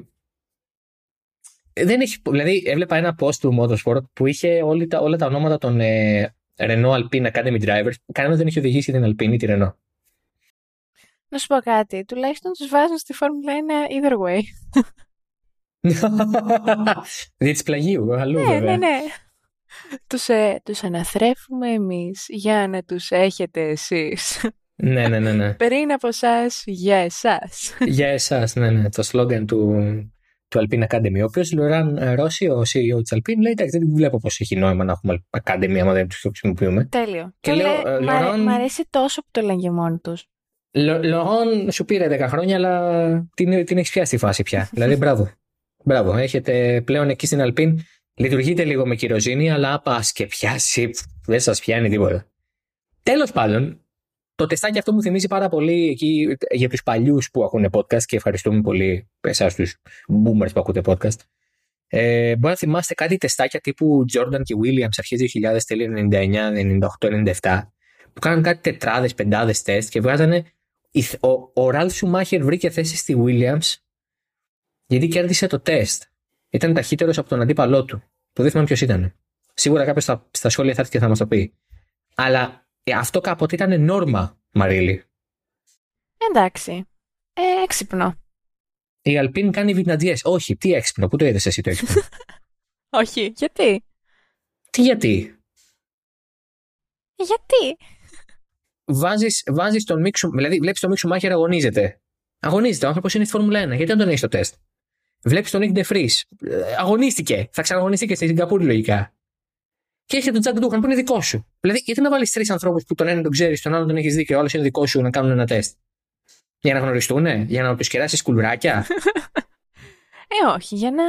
δεν έχει, δηλαδή έβλεπα ένα post του Motorsport που είχε όλοι τα, όλα τα ονόματα των ε, Renault Alpine Academy Drivers. Κανένας δεν έχει οδηγήσει την Alpine ή τη Renault. Να σου πω κάτι. Τουλάχιστον τους βάζουν στη Φόρμουλα 1 either way. Δι' της πλαγίου, αλλού ναι, βέβαια. Ναι, ναι, τους, ε, τους αναθρέφουμε εμείς για να τους έχετε εσείς. ναι, ναι, ναι, ναι. Πριν από εσάς για εσάς. για εσάς, ναι, ναι. Το σλόγκαν του, του Alpine Academy. Ο οποίος Λοράν Ρώση, ο CEO της Alpine, λέει: Εντάξει, δεν βλέπω πώς έχει νόημα να έχουμε Academy άμα δεν τους χρησιμοποιούμε. Τέλειο. Και, και λέω: λέει, Λοράν... Μ' αρέσει τόσο που το λένε και μόνοι τους. Λοράν σου πήρε 10 χρόνια, αλλά την, την έχεις πιάσει τη φάση πια. δηλαδή, μπράβο. Μπράβο. Έχετε πλέον εκεί στην Alpine. Λειτουργείτε λίγο με κυροζήνη, αλλά πα και πιάσει, δεν σας πιάνει τίποτα. Τέλος πάντων, το τεστάκι αυτό μου θυμίζει πάρα πολύ εκεί για τους παλιούς που ακούνε podcast και ευχαριστούμε πολύ εσάς τους boomers που ακούτε podcast. Ε, μπορεί να θυμάστε κάτι τεστάκια τύπου Jordan και Williams αρχές 2000, τέλη 99, 98, 97 που κάναν κάτι τετράδες, πεντάδες τεστ και βγάζανε ο, ο Ραλφ Σουμάχερ βρήκε θέση στη Williams γιατί κέρδισε το τεστ. Ήταν ταχύτερος από τον αντίπαλό του. Που δεν θυμάμαι ποιος ήταν. Σίγουρα κάποιος στα, στα σχόλια θα έρθει και θα μας το πει. Αλλά ε, αυτό κάποτε ήταν νόρμα, Μαρίλη. Εντάξει. Ε, έξυπνο. Η Αλπίν κάνει βινατζιές. Όχι, τι έξυπνο. Πού το είδες εσύ το έξυπνο; Όχι, γιατί; Τι γιατί; Γιατί; Βάζεις, βάζεις τον Μίξου, δηλαδή βλέπεις τον Μίξου Μάχερ αγωνίζεται. Αγωνίζεται, ο άνθρωπος είναι στη Φόρμουλα 1. Γιατί δεν τον έχεις στο τεστ; Βλέπεις τον Νίκ Ντεφρή. Αγωνίστηκε. Θα ξαναγωνιστεί και στη Σιγκαπούρη λογικά και έχει τον Τζακ Ντούχαν που είναι δικό σου. Δηλαδή, γιατί να βάλεις τρεις ανθρώπους που τον έναν τον ξέρεις, τον άλλον τον έχεις δει και ο άλλο είναι δικό σου να κάνουν ένα τεστ; Για να γνωριστούν, για να τους κεράσει κουλουράκια; ε, όχι, για να.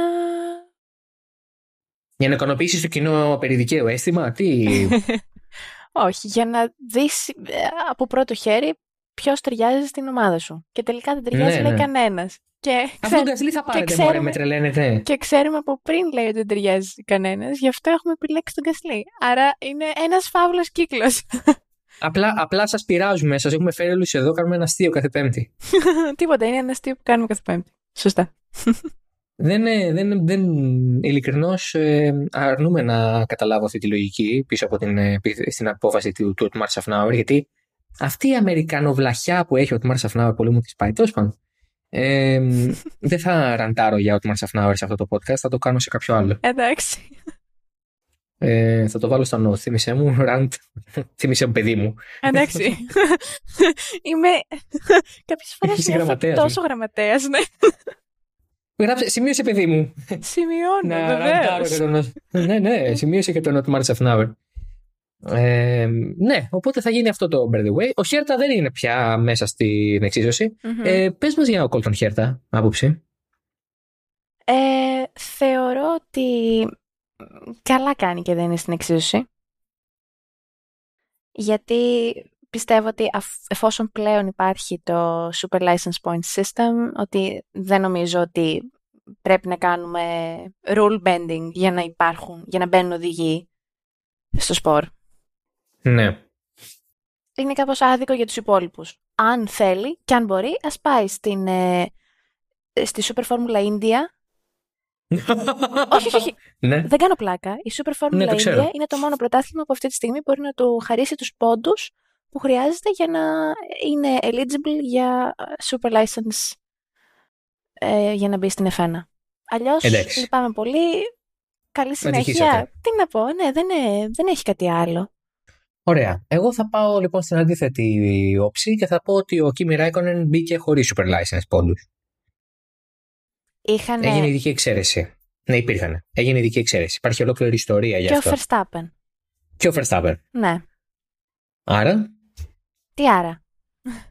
Για να ικανοποιήσει το κοινό περιδικαίο αίσθημα, τι; όχι, για να δεις ε, από πρώτο χέρι ποιος ταιριάζει στην ομάδα σου. Και τελικά δεν ταιριάζει, ναι, λέει ναι. κανένας. Και Αυτό τον θα πάρετε, ξέρουμε, μωρέ, με τρελαίνετε. Και ξέρουμε από πριν λέει ότι δεν ταιριάζει κανένας, γι' αυτό έχουμε επιλέξει τον Κασλή. Άρα είναι ένας φαύλος κύκλος. Απλά, απλά σας πειράζουμε, σας έχουμε φέρει όλους εδώ, κάνουμε ένα αστείο κάθε Πέμπτη. Τίποτα, είναι ένα αστείο που κάνουμε κάθε Πέμπτη. Σωστά. δεν, δεν, δεν ειλικρινώς ε, αρνούμε να καταλάβω αυτή τη λογική πίσω από την, ε, στην απόφαση του, του Otmar Safnauer γιατί αυτή η Αμερικανοβλαχιά που έχει ο Otmar Safnauer πολύ μου τη πάει τόσο πάντων ε, δεν θα ραντάρω για ό,τι Safnauer σε αυτό το podcast, θα το κάνω σε κάποιο άλλο. Εντάξει. Ε, θα το βάλω στο νο. Θύμησέ μου, ραντ. Θύμησέ μου, παιδί μου. Εντάξει. Είμαι. Κάποιες φορές τόσο γραμματέας, ναι. Γράψε, σημείωσε, παιδί μου. Σημειώνω, βεβαίως. Ναι, ναι, σημείωσε και τον Otmar Safnauer. Ε, ναι, οπότε θα γίνει αυτό το By the Way. Ο Χέρτα δεν είναι πια μέσα στην εξίσωση. Mm-hmm. Ε, πες μας για ο Κόλτον Χέρτα, άποψη. Ε, θεωρώ ότι καλά κάνει και δεν είναι στην εξίσωση. Γιατί πιστεύω ότι εφόσον πλέον υπάρχει το Super License Point System, ότι δεν νομίζω ότι πρέπει να κάνουμε rule bending για να υπάρχουν, για να μπαίνουν οδηγοί στο σπορ. Ναι. Είναι κάπως άδικο για τους υπόλοιπους. Αν θέλει και αν μπορεί, ας πάει στην, ε, στη Super Formula India. όχι, όχι, ναι. Δεν κάνω πλάκα. Η Super Formula ναι, India είναι το μόνο πρωτάθλημα που αυτή τη στιγμή μπορεί να του χαρίσει τους πόντους που χρειάζεται για να είναι eligible για super license ε, για να μπει στην F1. Αλλιώς, λυπάμαι πολύ. Καλή συνέχεια. Τι να πω, ναι, δεν, είναι, δεν έχει κάτι άλλο. Ωραία. Εγώ θα πάω λοιπόν στην αντίθετη όψη και θα πω ότι ο Κίμι Ράικονεν μπήκε χωρίς super license πόντους. Είχανε... Έγινε ειδική εξαίρεση. Ναι, υπήρχαν. Έγινε ειδική εξαίρεση. Υπάρχει ολόκληρη ιστορία για αυτό. Και ο Verstappen. Και ο Verstappen. Ναι. Άρα; Τι άρα;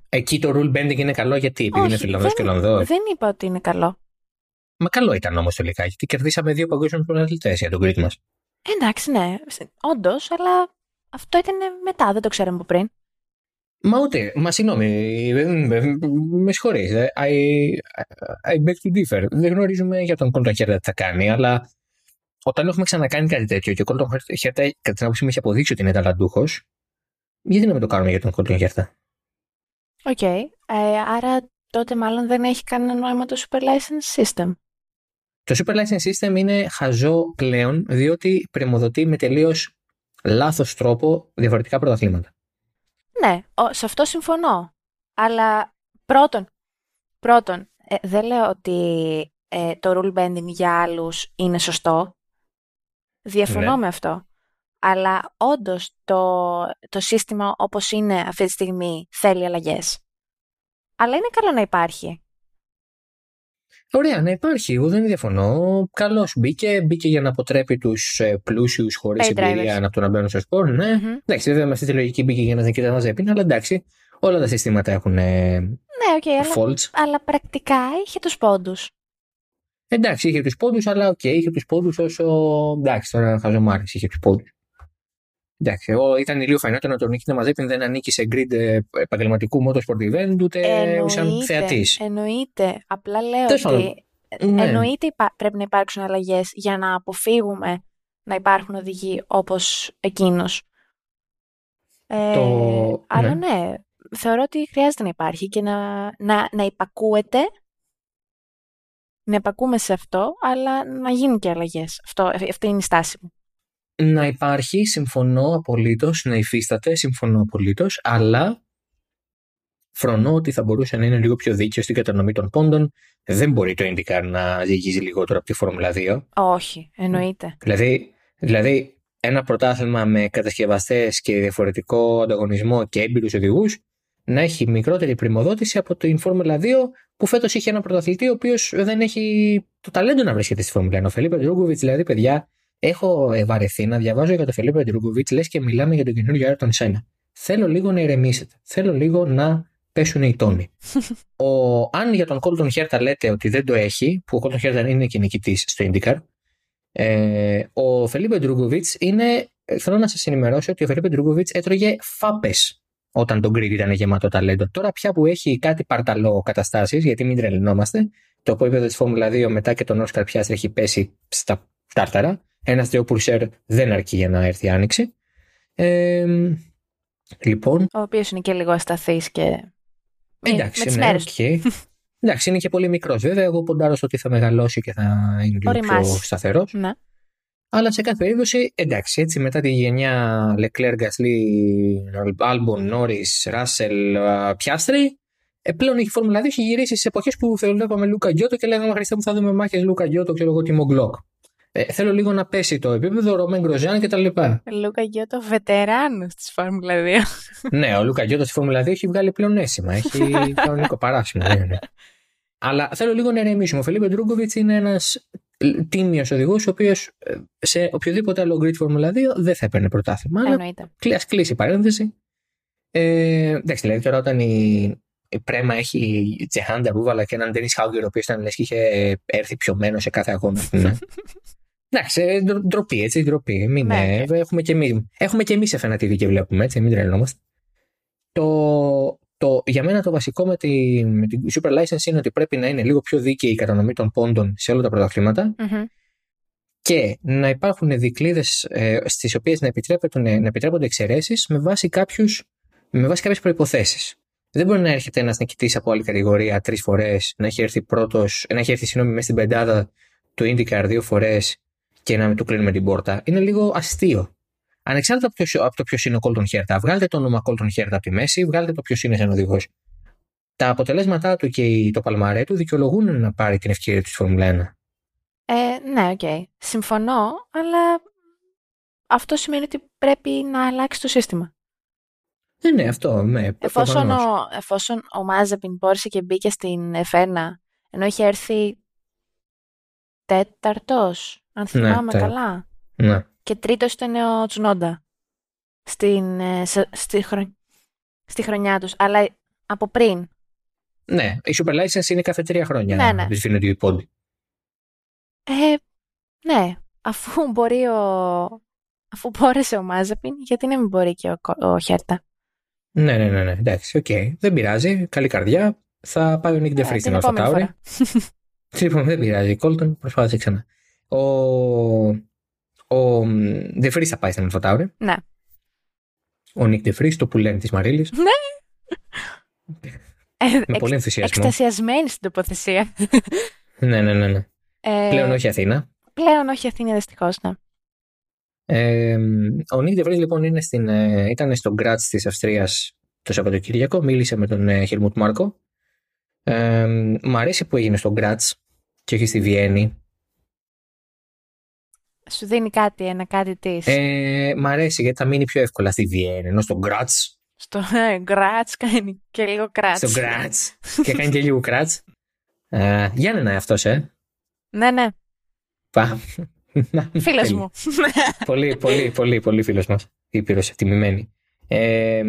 Εκεί το rule bending είναι καλό γιατί, επειδή Όχι, είναι Φιλανδό και Ολλανδός. Δεν είπα ότι είναι καλό. Μα καλό ήταν όμως τελικά, γιατί κερδίσαμε δύο παγκόσμιους πρωταθλητές για τον Κρήτη μας. Εντάξει, ναι. Όντως, αλλά αυτό ήταν μετά, δεν το ξέραμε από πριν. Μα ούτε, μα συγγνώμη, με συγχωρείς, ε, I, I beg to differ. Δεν γνωρίζουμε για τον Colton Χέρτα τι θα κάνει, αλλά όταν έχουμε ξανακάνει κάτι τέτοιο και ο Colton Χέρτα κατά την άποψή μου έχει αποδείξει ότι είναι ταλαντούχος, γιατί να μην το κάνουμε για τον Colton Χέρτα. OK, okay. ε, άρα τότε μάλλον δεν έχει κανένα νόημα το Super License System. Το Super License System είναι χαζό πλέον, διότι πριμοδοτεί με τελείως λάθος τρόπο διαφορετικά πρωταθλήματα. Ναι, σε αυτό συμφωνώ. Αλλά πρώτον, πρώτον ε, δεν λέω ότι ε, το rule bending για άλλους είναι σωστό. Διαφωνώ ναι. με αυτό. Αλλά όντως το, το σύστημα όπως είναι αυτή τη στιγμή θέλει αλλαγές. Αλλά είναι καλό να υπάρχει. Ωραία, να υπάρχει. Εγώ δεν διαφωνώ. Καλώς μπήκε. Μπήκε για να αποτρέπει τους ε, πλούσιους χωρίς εμπειρία από το να μπαίνουν στο σπορ. Ναι. Mm-hmm. Εντάξει, βέβαια με αυτή τη λογική μπήκε για να δεν μαζί αλλά εντάξει. Όλα τα συστήματα έχουν ναι, okay, faults. Αλλά, αλλά πρακτικά είχε τους πόντους. Εντάξει, είχε τους πόντους, αλλά οκ, okay, είχε τους πόντους όσο. Εντάξει, τώρα χαζομάρι, είχε τους πόντους. Εντάξει, εγώ ήταν λίγο φαϊνότερο να τον νίκη να μαζέψει, δεν ανήκει σε grid ε, επαγγελματικού motorsport event, ούτε σαν θεατής. Εννοείται. Απλά λέω ότι. Ναι. Εννοείται πρέπει να υπάρξουν αλλαγές για να αποφύγουμε να υπάρχουν οδηγοί όπως εκείνος. Ε, το... Αλλά ναι. ναι. θεωρώ ότι χρειάζεται να υπάρχει και να, να, να υπακούεται να υπακούμε σε αυτό, αλλά να γίνουν και αλλαγές. Αυτή είναι η στάση μου. Να υπάρχει, συμφωνώ απολύτως, να υφίσταται, συμφωνώ απολύτως, αλλά φρονώ ότι θα μπορούσε να είναι λίγο πιο δίκαιο στην κατανομή των πόντων. Δεν μπορεί το IndyCar να διηγήσει λιγότερο από τη Φόρμουλα 2. Όχι, εννοείται. Δηλαδή, δηλαδή ένα πρωτάθλημα με κατασκευαστές και διαφορετικό ανταγωνισμό και έμπειρους οδηγούς να έχει μικρότερη πριμοδότηση από την Φόρμουλα 2 που φέτος είχε ένα πρωταθλητή ο οποίος δεν έχει το ταλέντο να βρίσκεται στη Φόρμουλα 1. Ο Φελίπε Ντρούγκοβιτς, δηλαδή, παιδιά, έχω βαρεθεί να διαβάζω για τον Φελίπε Ντρούγκοβιτς, λες και μιλάμε για τον καινούριο Άιρτον Σένα. Θέλω λίγο να ηρεμήσετε. Θέλω λίγο να πέσουν οι τόνοι. ο, αν για τον Κόλτον Χέρτα λέτε ότι δεν το έχει, που ο Κόλτον Χέρτα είναι και νικητής στο IndyCar, ε, ο Φελίπε Ντρούγκοβιτς είναι. Θέλω να σας ενημερώσω ότι ο Φελίπε Ντρούγκοβιτ έτρωγε φάπες όταν τον Grid ήταν γεμάτο ταλέντο. Τώρα πια που έχει κάτι παρταλό καταστάσεις, γιατί μην τρελνόμαστε, το επίπεδο της Φόρμουλα 2 μετά και τον Όσκαρ Πιάστρη έχει πέσει στα τάρταρα. Ένας Θεό Πουρσέρ δεν αρκεί για να έρθει άνοιξη. Ε, λοιπόν. Ο οποίος είναι και λίγο ασταθής και. Εντάξει, με ναι, okay. Εντάξει, είναι και πολύ μικρός βέβαια. Εγώ ποντάρω στο ότι θα μεγαλώσει και θα είναι λίγο πιο σταθερός. Ναι. Αλλά σε κάθε περίπτωση, εντάξει, έτσι μετά τη γενιά Leclerc, Gasly, Albon, Norris, Russell, Piastri, ε, πλέον η Φόρμουλα 2 έχει γυρίσει σε εποχές που θεωρούσαμε Λούκα Γκιώτο και λέγαμε Χριστέ μου θα δούμε μάχες Λούκα Γκιώτο και εγώ Τίμο Γκλοκ. Ε, θέλω λίγο να πέσει το επίπεδο, Ρωμέν Γκροζάν και τα λοιπά. Λούκα Γκιώτο βετεράνος της Φόρμουλα 2. ναι, ο Λούκα Γκιώτος στη Φόρμουλα 2 έχει βγάλει πλέον αίσθημα. Έχει κανονικό παράσημο. Ναι, ναι. Αλλά θέλω λίγο να ηρεμήσουμε. Ο Φελίπε Ντρούγκοβιτς είναι ένας τίμιος οδηγός, ο οποίος ε, σε οποιοδήποτε άλλο grid Formula 2 δεν θα έπαιρνε πρωτάθλημα. Εννοείται. Α κλείσει η παρένθεση. Ε, εντάξει, δηλαδή τώρα όταν η, η Πρέμα έχει Τσεχάντα Ρούβαλα και έναν Ντένις Χάουγκερ, ο οποίος ήταν λες και είχε έρθει πιωμένος σε κάθε αγώνα. Ναι. Εντάξει, ε, ντροπή, έτσι, ντροπή. Μην, ναι, έχουμε και εμείς έχουμε και εμείς TV και βλέπουμε, έτσι, μην τρελνόμαστε. Το, το, για μένα το βασικό με τη, με τη Super License είναι ότι πρέπει να είναι λίγο πιο δίκαιη η κατανομή των πόντων σε όλα τα πρωταθληματα και να υπάρχουν δικλείδες ε, στις οποίες να, να επιτρέπονται εξαιρέσεις με βάση, με βάση κάποιες προποθέσει. Δεν μπορεί να έρχεται ένας νικητής από άλλη κατηγορία τρεις φορές, να έχει έρθει πρώτος, να έχει έρθει συγγνώμη μέσα στην πεντάδα του IndyCar δύο φορές και να με του κλείνουμε την πόρτα. Είναι λίγο αστείο. Ανεξάρτητα από, ποιος, από το ποιος είναι ο Κόλτον Χέρτα, βγάλτε το όνομα Κόλτον Χέρτα από τη μέση, βγάλτε το ποιος είναι σαν οδηγός. Τα αποτελέσματά του και το παλμαρέ του δικαιολογούν να πάρει την ευκαιρία του στη Φόρμουλα 1. Ε, ναι, OK. Okay. Συμφωνώ, αλλά αυτό σημαίνει ότι πρέπει να αλλάξει το σύστημα. Ναι, ναι, αυτό. Ναι, εφόσον, ο, εφόσον ο Μάζεπιν μπόρεσε και μπήκε στην F1, ενώ είχε έρθει τέταρτος, αν ναι, θυμάμαι ναι, καλά. Ναι. Και τρίτος ήταν ο Τσουνόντα στην, ε, στη, στη χρονιά τους. Αλλά από πριν. Ναι, η Super License είναι κάθε τρία χρόνια. Ναι, ναι. Δυσφύνεται η πόντι. Ε, ναι, αφού μπορεί ο... Αφού μπόρεσε ο Μάζεπιν, γιατί να μην μπορεί και ο, ο Χέρτα; Ναι, ναι, ναι, ναι. εντάξει, OK. Okay. Δεν πειράζει. Καλή καρδιά. Θα πάει ο Νικ Ντε Φρις στην AlphaTauri. Λοιπόν, δεν πειράζει. Κόλτον, προσπάθησε ξανά. Ο, ο Ντεφρή θα πάει στην Αλφατάουρη. Ναι. Ο Νίκ Ντεφρή, το που λένε τη Μαρίλη. Ναι. Με ε, πολύ ενθουσιασμό. Εκστασιασμένη στην τοποθεσία. ναι, ναι, ναι. ναι. Ε, πλέον όχι Αθήνα. Πλέον όχι Αθήνα, δυστυχώ, ναι. Ε, ο Νίκ Ντεφρή λοιπόν είναι στην, ε, ήταν στο Γκράτ τη Αυστρία το Σαββατοκύριακο. Μίλησε με τον ε, Χελμούτ Μάρκο. Ε, μ' αρέσει που έγινε στο Γκράτ και όχι στη Βιέννη. Σου δίνει κάτι, ένα κάτι της. Ε, μ' αρέσει γιατί θα μείνει πιο εύκολα στη Βιέννη, ενώ στο Γκράτ. Στο Γκράτ κάνει και λίγο κράτ. Στο Γκράτ. και κάνει και λίγο κράτ. Ε, Γιάννη είναι αυτός, ε. Ναι, ναι. Πα. Φίλος μου. πολύ, πολύ, πολύ, πολύ φίλος μας. Ήπειρος, τιμημένη. Ε,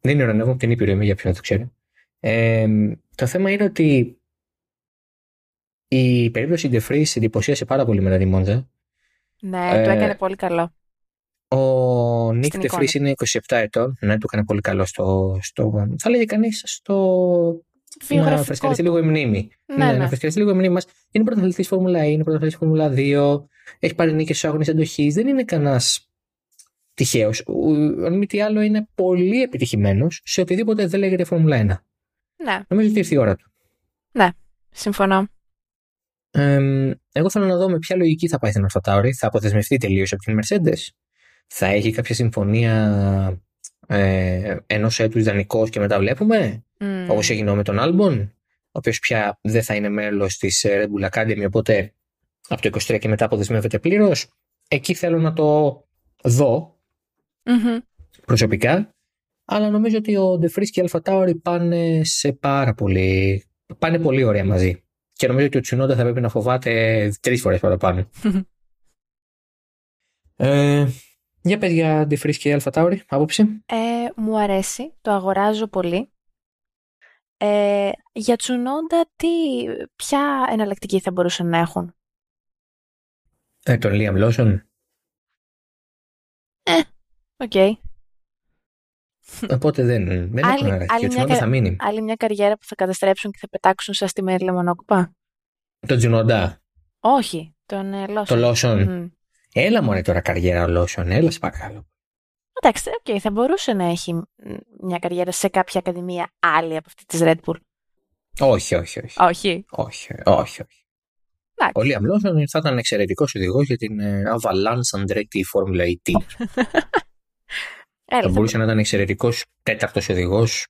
δεν είναι ορανεύω από την Ήπειρο είμαι για ποιον να το ξέρει. Ε, το θέμα είναι ότι η περίπτωση De εντυπωσίασε πάρα πολύ με τη Μόντζα. Ναι, ε, του έκανε πολύ καλό. Ο Νίκ De είναι 27 ετών. Ναι, του έκανε πολύ καλό στο. στο θα λέγε κανείς στο. Να φρεσκαριστεί λίγο η μνήμη. Ναι, ναι, ναι. να φρεσκαριστεί λίγο η μνήμη μας. Είναι πρωταθλητής Φόρμουλα E, είναι πρωταθλητής Φόρμουλα 2. Έχει πάρει νίκες στου αγώνε αντοχής. Δεν είναι κανένα τυχαίος. Αν μη τι άλλο, είναι πολύ επιτυχημένος σε οτιδήποτε δεν λέγεται Φόρμουλα 1. Ναι. Νομίζω ότι ήρθε η ώρα του. Ναι, συμφωνώ. Ε, εγώ θέλω να δω με ποια λογική θα πάει στην Αλφατάουρη. Θα αποδεσμευτεί τελείως από την Mercedes. Θα έχει κάποια συμφωνία ε, ενός έτους ιδανικός και μετά βλέπουμε. Mm. Όπως έγινε με τον Άλμπον, ο οποίος πια δεν θα είναι μέλος της Red Bull Academy, οπότε από το 23 και μετά αποδεσμεύεται πλήρως. Εκεί θέλω να το δω mm-hmm. προσωπικά. Αλλά νομίζω ότι ο Ντεφρί και η Αλφα Tauri πάνε σε πάρα πολύ. πάνε πολύ ωραία μαζί. Και νομίζω ότι ο Τσουνόντα θα πρέπει να φοβάται τρεις φορές παραπάνω. ε, για πες για Ντεφρίς και η Αλφα Tauri, άποψη; Ε, μου αρέσει, το αγοράζω πολύ. Ε, για Τσουνόντα, τι, ποια εναλλακτική θα μπορούσαν να έχουν; Ε, τον Λίαμ Λόσον. Ε, ok. Okay. Οπότε δεν. Δεν άλλη, έχουν άλλη και ο μια, θα μείνει. Άλλη μια καριέρα που θα καταστρέψουν και θα πετάξουν σαν στυμμένη λεμονόκουπα. Τον Τσουνόντα. Όχι, τον ε, Λόσον. Το Λόσον. Mm. Έλα μωρέ τώρα καριέρα ο Λόσον, έλα παρακαλώ. Εντάξει, okay, θα μπορούσε να έχει μια καριέρα σε κάποια ακαδημία άλλη από αυτή της Red Bull. Όχι, όχι, όχι. Όχι. Όχι, όχι. όχι. Ο Λίαμ Λόσον θα ήταν εξαιρετικός οδηγός για την ε, Avalanche Andretti Formula 1. E. Έλα, θα μπορούσε να ήταν εξαιρετικός τέταρτος οδηγός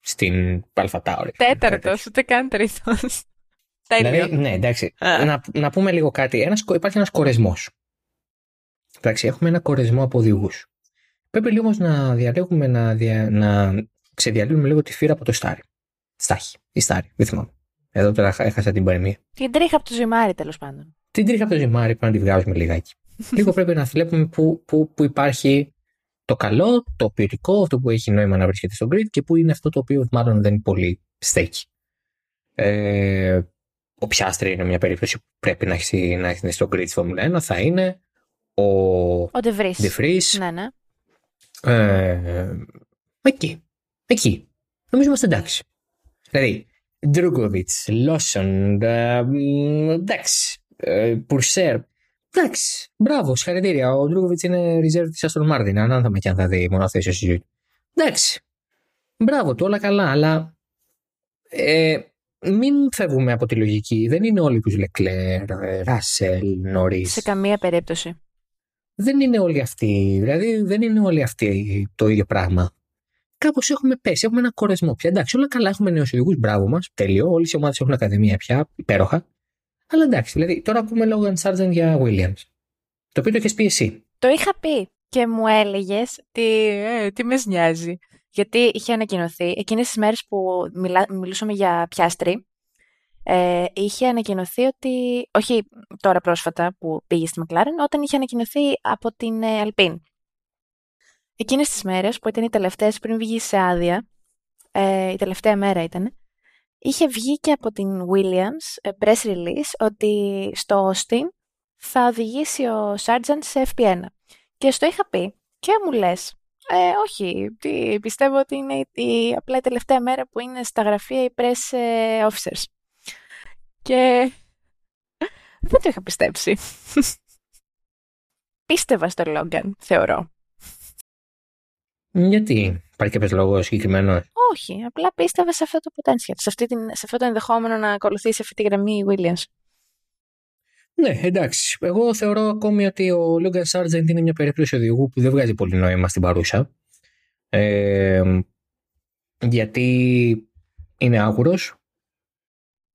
στην Αλφατάουρη. Τέταρτος, ούτε καν τρίτος. Δηλαδή, ναι, εντάξει. Να, να, πούμε λίγο κάτι. Ένας, υπάρχει ένας κορεσμός. Εντάξει, έχουμε ένα κορεσμό από οδηγούς. Πρέπει λίγο να διαλέγουμε να, δια, να ξεδιαλύνουμε λίγο τη φύρα από το στάρι. Στάχι ή στάρι, δεν θυμάμαι. Εδώ τώρα έχασα την παροιμία. Την τρίχα από το ζυμάρι, τέλος πάντων. Την τρίχα από το ζυμάρι, πρέπει να τη βγάζουμε λιγάκι. λίγο πρέπει να βλέπουμε που, που, που υπάρχει το καλό, το ποιοτικό, αυτό που έχει νόημα να βρίσκεται στο grid και που είναι αυτό το οποίο μάλλον δεν πολύ στέκει. Ε, ο Πιάστρη είναι μια περίπτωση που πρέπει να έχει, να έχεις στο grid τη Formula 1, θα είναι ο, ο De Ναι, ναι. Ε, εκεί. Εκεί. Νομίζω είμαστε εντάξει. Δηλαδή, Ντρούγκοβιτ, Λόσον, ε, εντάξει, ε, Πουρσέρ, Εντάξει, μπράβο, συγχαρητήρια. Ο Ντρούκοβιτς είναι reserve της Αστον Μάρτιν. Αν θα και αν θα δει μονοθέσιο στη ζωή Εντάξει. Μπράβο του, όλα καλά, αλλά ε, μην φεύγουμε από τη λογική. Δεν είναι όλοι τους Λεκλέρ, Ράσελ, Νόρι. Σε καμία περίπτωση. Δεν είναι όλοι αυτοί. Δηλαδή, δεν είναι όλοι αυτοί το ίδιο πράγμα. Κάπως έχουμε πέσει, έχουμε ένα κορεσμό πια. Εντάξει, όλα καλά, έχουμε νέους οδηγούς, μπράβο μας, τέλειο. Όλες οι ομάδες έχουν ακαδημία πια, υπέροχα. Αλλά εντάξει, δηλαδή τώρα ακούμε Logan Sargent για Williams. Το οποίο το έχει πει εσύ. Το είχα πει και μου έλεγες τι, ε, τι μες νοιάζει. Γιατί είχε ανακοινωθεί εκείνες τις μέρες που μιλά, μιλούσαμε για πιάστρι, ε, είχε ανακοινωθεί ότι, όχι τώρα πρόσφατα που πήγε στη McLaren, όταν είχε ανακοινωθεί από την ε, Alpine. Εκείνες τις μέρες που ήταν οι τελευταίες πριν βγει σε άδεια, ε, η τελευταία μέρα ήταν, είχε βγει και από την Williams ε, press release ότι στο Austin θα οδηγήσει ο Sargent σε FP1. Και στο είχα πει και μου λες, ε, όχι, τι, πιστεύω ότι είναι η, απλά η τελευταία μέρα που είναι στα γραφεία οι press ε, officers. Και δεν το είχα πιστέψει. Πίστευα στο Λόγκαν, θεωρώ. Γιατί, υπάρχει κάποιο λόγο συγκεκριμένο. Όχι, απλά πίστευα σε αυτό το potential, σε, αυτή την, σε αυτό το ενδεχόμενο να ακολουθήσει αυτή τη γραμμή η Williams. Ναι, εντάξει. Εγώ θεωρώ ακόμη ότι ο Λόγκαν Σάρτζεντ είναι μια περίπτωση οδηγού που δεν βγάζει πολύ νόημα στην παρούσα. Ε, γιατί είναι άγουρος.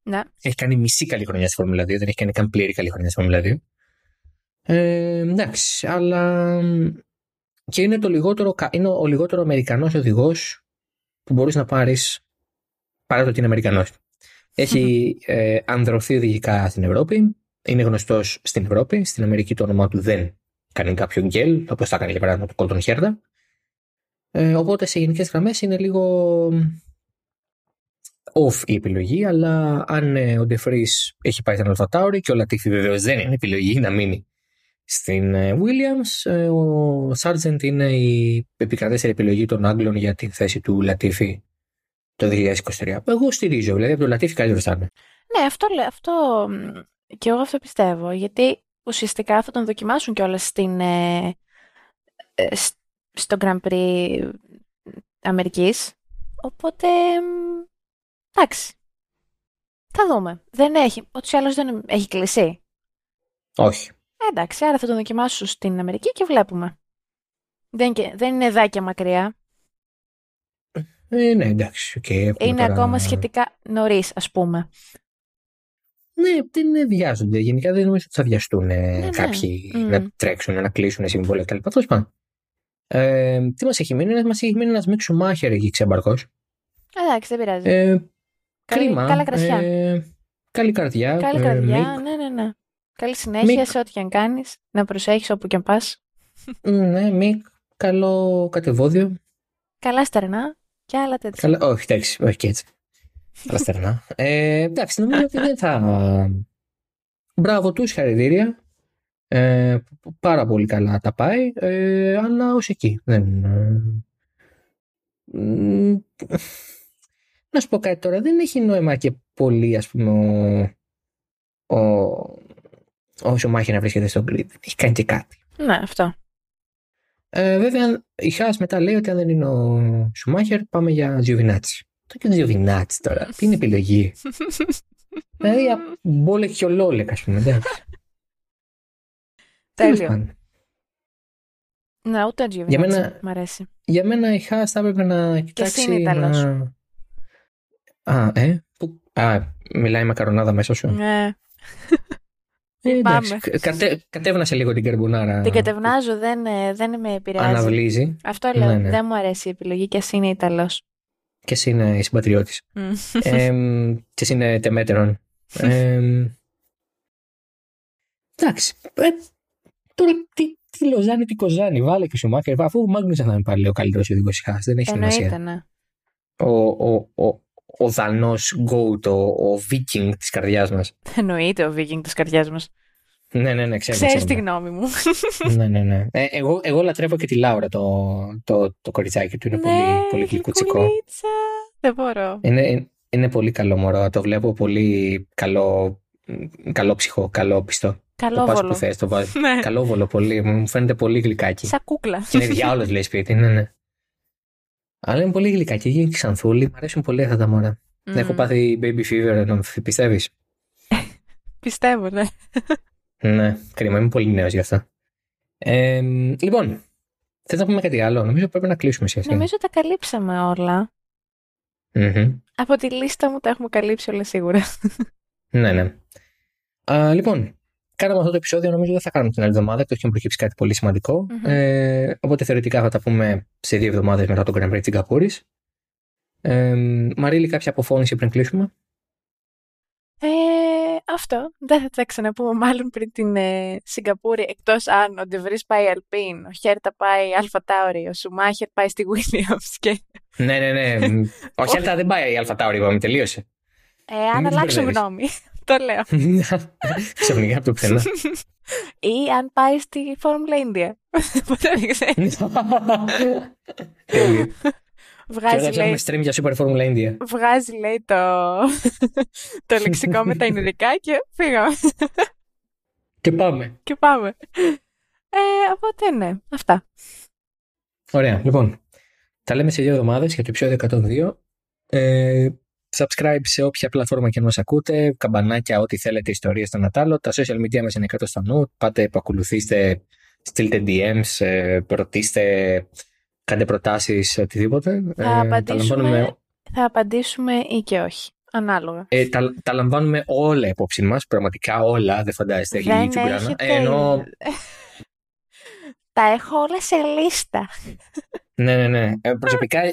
Ναι. Έχει κάνει μισή καλή χρονιά στη Φόρμουλα 2, δεν έχει κάνει καν πλήρη καλή χρονιά στη Φόρμουλα 2. Ε, εντάξει, αλλά και είναι, το λιγότερο, είναι ο λιγότερο Αμερικανός οδηγός που μπορείς να πάρεις παρά το ότι είναι Αμερικανός. Έχει ε, ανδρωθεί οδηγικά στην Ευρώπη. Είναι γνωστός στην Ευρώπη. Στην Αμερική το όνομά του δεν κάνει κάποιο γκέλ, όπως θα κάνει για παράδειγμα το Κόλτον Χέρδα. Ε, οπότε σε γενικές γραμμές είναι λίγο off η επιλογή, αλλά αν ε, ο Ντεφρή έχει πάει στην Αλφατάουρη και ο Λατίφη βεβαίως δεν είναι επιλογή να μείνει στην ε, Williams, ε, ο Σάρτζεντ είναι η επικρατέστερη επιλογή των Άγγλων για την θέση του Λατίφη το 2023. Εγώ στηρίζω, δηλαδή από το Λατίφη καλύτερος θα είναι. Ναι, αυτό, αυτό και εγώ αυτό πιστεύω, γιατί ουσιαστικά θα τον δοκιμάσουν κιόλας στην, ε, ε, στο Grand Prix Αμερικής, οπότε εντάξει, θα δούμε. Δεν έχει, ούτως ή άλλως δεν έχει κλείσει. Όχι. Ε, εντάξει, άρα θα τον δοκιμάσουν στην Αμερική και βλέπουμε. Δεν, δεν είναι δάκια μακριά. Ε, ναι, εντάξει. Okay, είναι ακόμα σχετικά νωρίς, ας πούμε. Ναι, δεν βιάζονται. Γενικά δεν νομίζω ότι θα βιαστούν ναι, ναι. κάποιοι mm. να τρέξουν, να κλείσουν συμβόλαια κτλ. Τέλος πάντων. Ε, τι μας έχει μείνει, μας έχει μείνει ένας Μίξου Μάχερ εκεί ξέμπαρκο. Εντάξει, δεν πειράζει. Ε, κρίμα. Καλά κρασιά. Ε, καλή καρδιά. Καλή ε, καρδιά, ναι, ναι, ναι. Καλή συνέχεια σε ό,τι και αν κάνεις. Να προσέχεις όπου και αν πας. ναι, Μικ. Καλό κατεβόδιο. Καλά στερνά και άλλα τέτοια. Καλά, όχι, εντάξει, όχι και έτσι. Καλά στερνά. Ε, εντάξει, νομίζω ότι δεν θα. Μπράβο τους, χαρακτήρια. Ε, πάρα πολύ καλά τα πάει, ε, αλλά ως εκεί. Δεν, ε, να σου πω κάτι τώρα, δεν έχει νόημα και πολύ, ας πούμε, ο, ο, ο Σουμάχη να βρίσκεται στον grid. Έχει κάνει και κάτι. Ναι, αυτό. Ε, βέβαια, η Χάς μετά λέει ότι αν δεν είναι ο Σουμάχερ, πάμε για Τζιουβινάτσι. Το και Τζιουβινάτσι τώρα. Τι είναι επιλογή; δηλαδή, μπόλε και ο Λόλεκ, ας πούμε. Εντάξει. Τέλειο. Ναι, ούτε ο Τζιουβινάτσι. Μ' αρέσει. Για μένα η Χάς θα έπρεπε να κοιτάξει. Και εσύ είναι να... Α, ε. Που... Α, μιλάει μακαρονάδα μέσα σου. Ναι. Ε, Πάμε. Κατε, κατέβνα σε λίγο την καρμπουνάρα. Την κατευνάζω, δεν, ε, δεν με επηρεάζει. Αναβλύζει. Αυτό λέω. Ναι, ναι. Δεν μου αρέσει η επιλογή και εσύ είναι Ιταλός. Και εσύ είναι συμπατριώτης. ε, και εσύ είναι τεμέτερον. ε, εντάξει. Ε, τώρα τι, τι Λοζάνη, τι Κοζάνη. Βάλε και σου μάκερ. Αφού ο Μάγνουσεν θα είναι πάλι ο καλύτερος οδηγός της Δεν έχει σημασία. Ναι. Ο, ο, ο, ο Δανός Γκόουτ, ο, ο Βίκινγκ της καρδιάς μας. Εννοείται ο Βίκινγκ της καρδιάς μας. Ναι, ναι, ναι, ξέρω. Ξέρεις τη γνώμη μου. ναι, ναι, ναι. Ε, εγώ, εγώ λατρεύω και τη Λάουρα, το, το, το κοριτσάκι του. Είναι ναι, πολύ, πολύ γλυκουτσικό. Κορίτσα. Δεν μπορώ. Είναι, είναι πολύ καλό μωρό. Το βλέπω πολύ καλό, καλό ψυχό, καλό πιστό. Καλό το βόλο. που θες, το βάζω. ναι. Καλό βόλο, πολύ. Μου φαίνεται πολύ γλυκάκι. Σαν κούκλα. Και είναι διάολο, λέει σπίτι. Ναι, ναι. Αλλά είναι πολύ γλυκάκι. Γίνει ξανθούλη. Μ' αρέσουν πολύ αυτά τα μωρά. Mm. Έχω πάθει baby fever, να πιστεύει. Πιστεύω, ναι. ναι, κρίμα. Είμαι πολύ νέος γι' αυτό. Ε, λοιπόν, θες να πούμε κάτι άλλο; Νομίζω πρέπει να κλείσουμε σχέση. Νομίζω τα καλύψαμε όλα. Mm-hmm. Από τη λίστα μου τα έχουμε καλύψει όλα σίγουρα. ναι, ναι. Α, λοιπόν, κάναμε αυτό το επεισόδιο. Νομίζω δεν θα κάνουμε την άλλη εβδομάδα, εκτό και αν προκύψει κάτι πολύ σημαντικό. Mm-hmm. Ε, οπότε θεωρητικά θα τα πούμε σε δύο εβδομάδες μετά τον Grand Prix της Σιγκαπούρη. Ε, Μαρίλη, κάποια αποφώνηση πριν κλείσουμε; Ε, αυτό. Δεν θα τα ξαναπούμε μάλλον πριν την ε, Σιγκαπούρη, εκτός αν ο Ντεβρής πάει Αλπίν, ο Χέρτα πάει Αλφα Τάουρι, ο Σουμάχερ πάει στη Williams και... ναι, ναι, ναι. ο Χέρτα δεν πάει Αλφα Τάουρι, είπαμε, τελείωσε. Ε, αν αλλάξω γνώμη, το λέω. Ξαφνικά από το πουθενά. Ή αν πάει στη Φόρμουλα Ίνδια. Ποτέ δεν ξέρεις. Βγάζει, και λέει, stream για Super Formula India. Βγάζει, λέει, το, το λεξικό με τα ινδικά και φύγαμε. Και πάμε. Και πάμε. Ε, οπότε ναι, αυτά. Ωραία, λοιπόν. Τα λέμε σε δύο εβδομάδες για το επεισόδιο 102. Ε, subscribe σε όποια πλατφόρμα και να μας ακούτε, καμπανάκια, ό,τι θέλετε, ιστορίες στον Ατάλο. Τα social media μας είναι κάτω στο νου. Πάτε, ακολουθήστε, στείλτε DMs, ε, ρωτήστε κάντε προτάσεις, οτιδήποτε. Θα, ε, απαντήσουμε, τα λαμβάνουμε... θα απαντήσουμε ή και όχι. Ανάλογα. Ε, τα, τα λαμβάνουμε όλα υπόψη μας, πραγματικά όλα, δεν φαντάζεστε. Δεν έχετε... ε, ενώ... τα έχω όλα σε λίστα. Ναι, ναι, ναι. Ε, προσωπικά ε,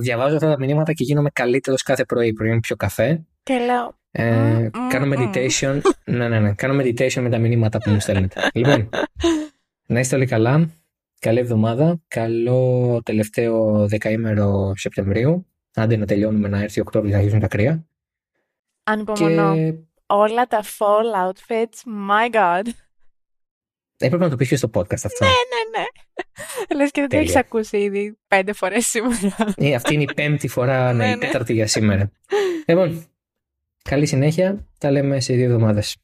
διαβάζω αυτά τα μηνύματα και γίνομαι καλύτερος κάθε πρωί. Πρωί πιο καφέ. Και λέω, Ε, κάνω meditation. ναι, ναι, ναι. Κάνω meditation με τα μηνύματα που μου στέλνετε. λοιπόν, να είστε όλοι καλά. Καλή εβδομάδα. Καλό τελευταίο δεκαήμερο Σεπτεμβρίου. Άντε να τελειώνουμε να έρθει Οκτώβριο να αρχίσουν τα κρύα. Ανυπομονώ. Και... Όλα τα fall outfits, my god. Έπρεπε να το πεις και στο podcast αυτό. Ναι, ναι, ναι. Λες και δεν το έχεις ακούσει ήδη πέντε φορές σήμερα. Ε, αυτή είναι η πέμπτη φορά, ναι, η ναι, ναι. τέταρτη για σήμερα. Λοιπόν, καλή συνέχεια. Τα λέμε σε δύο εβδομάδες.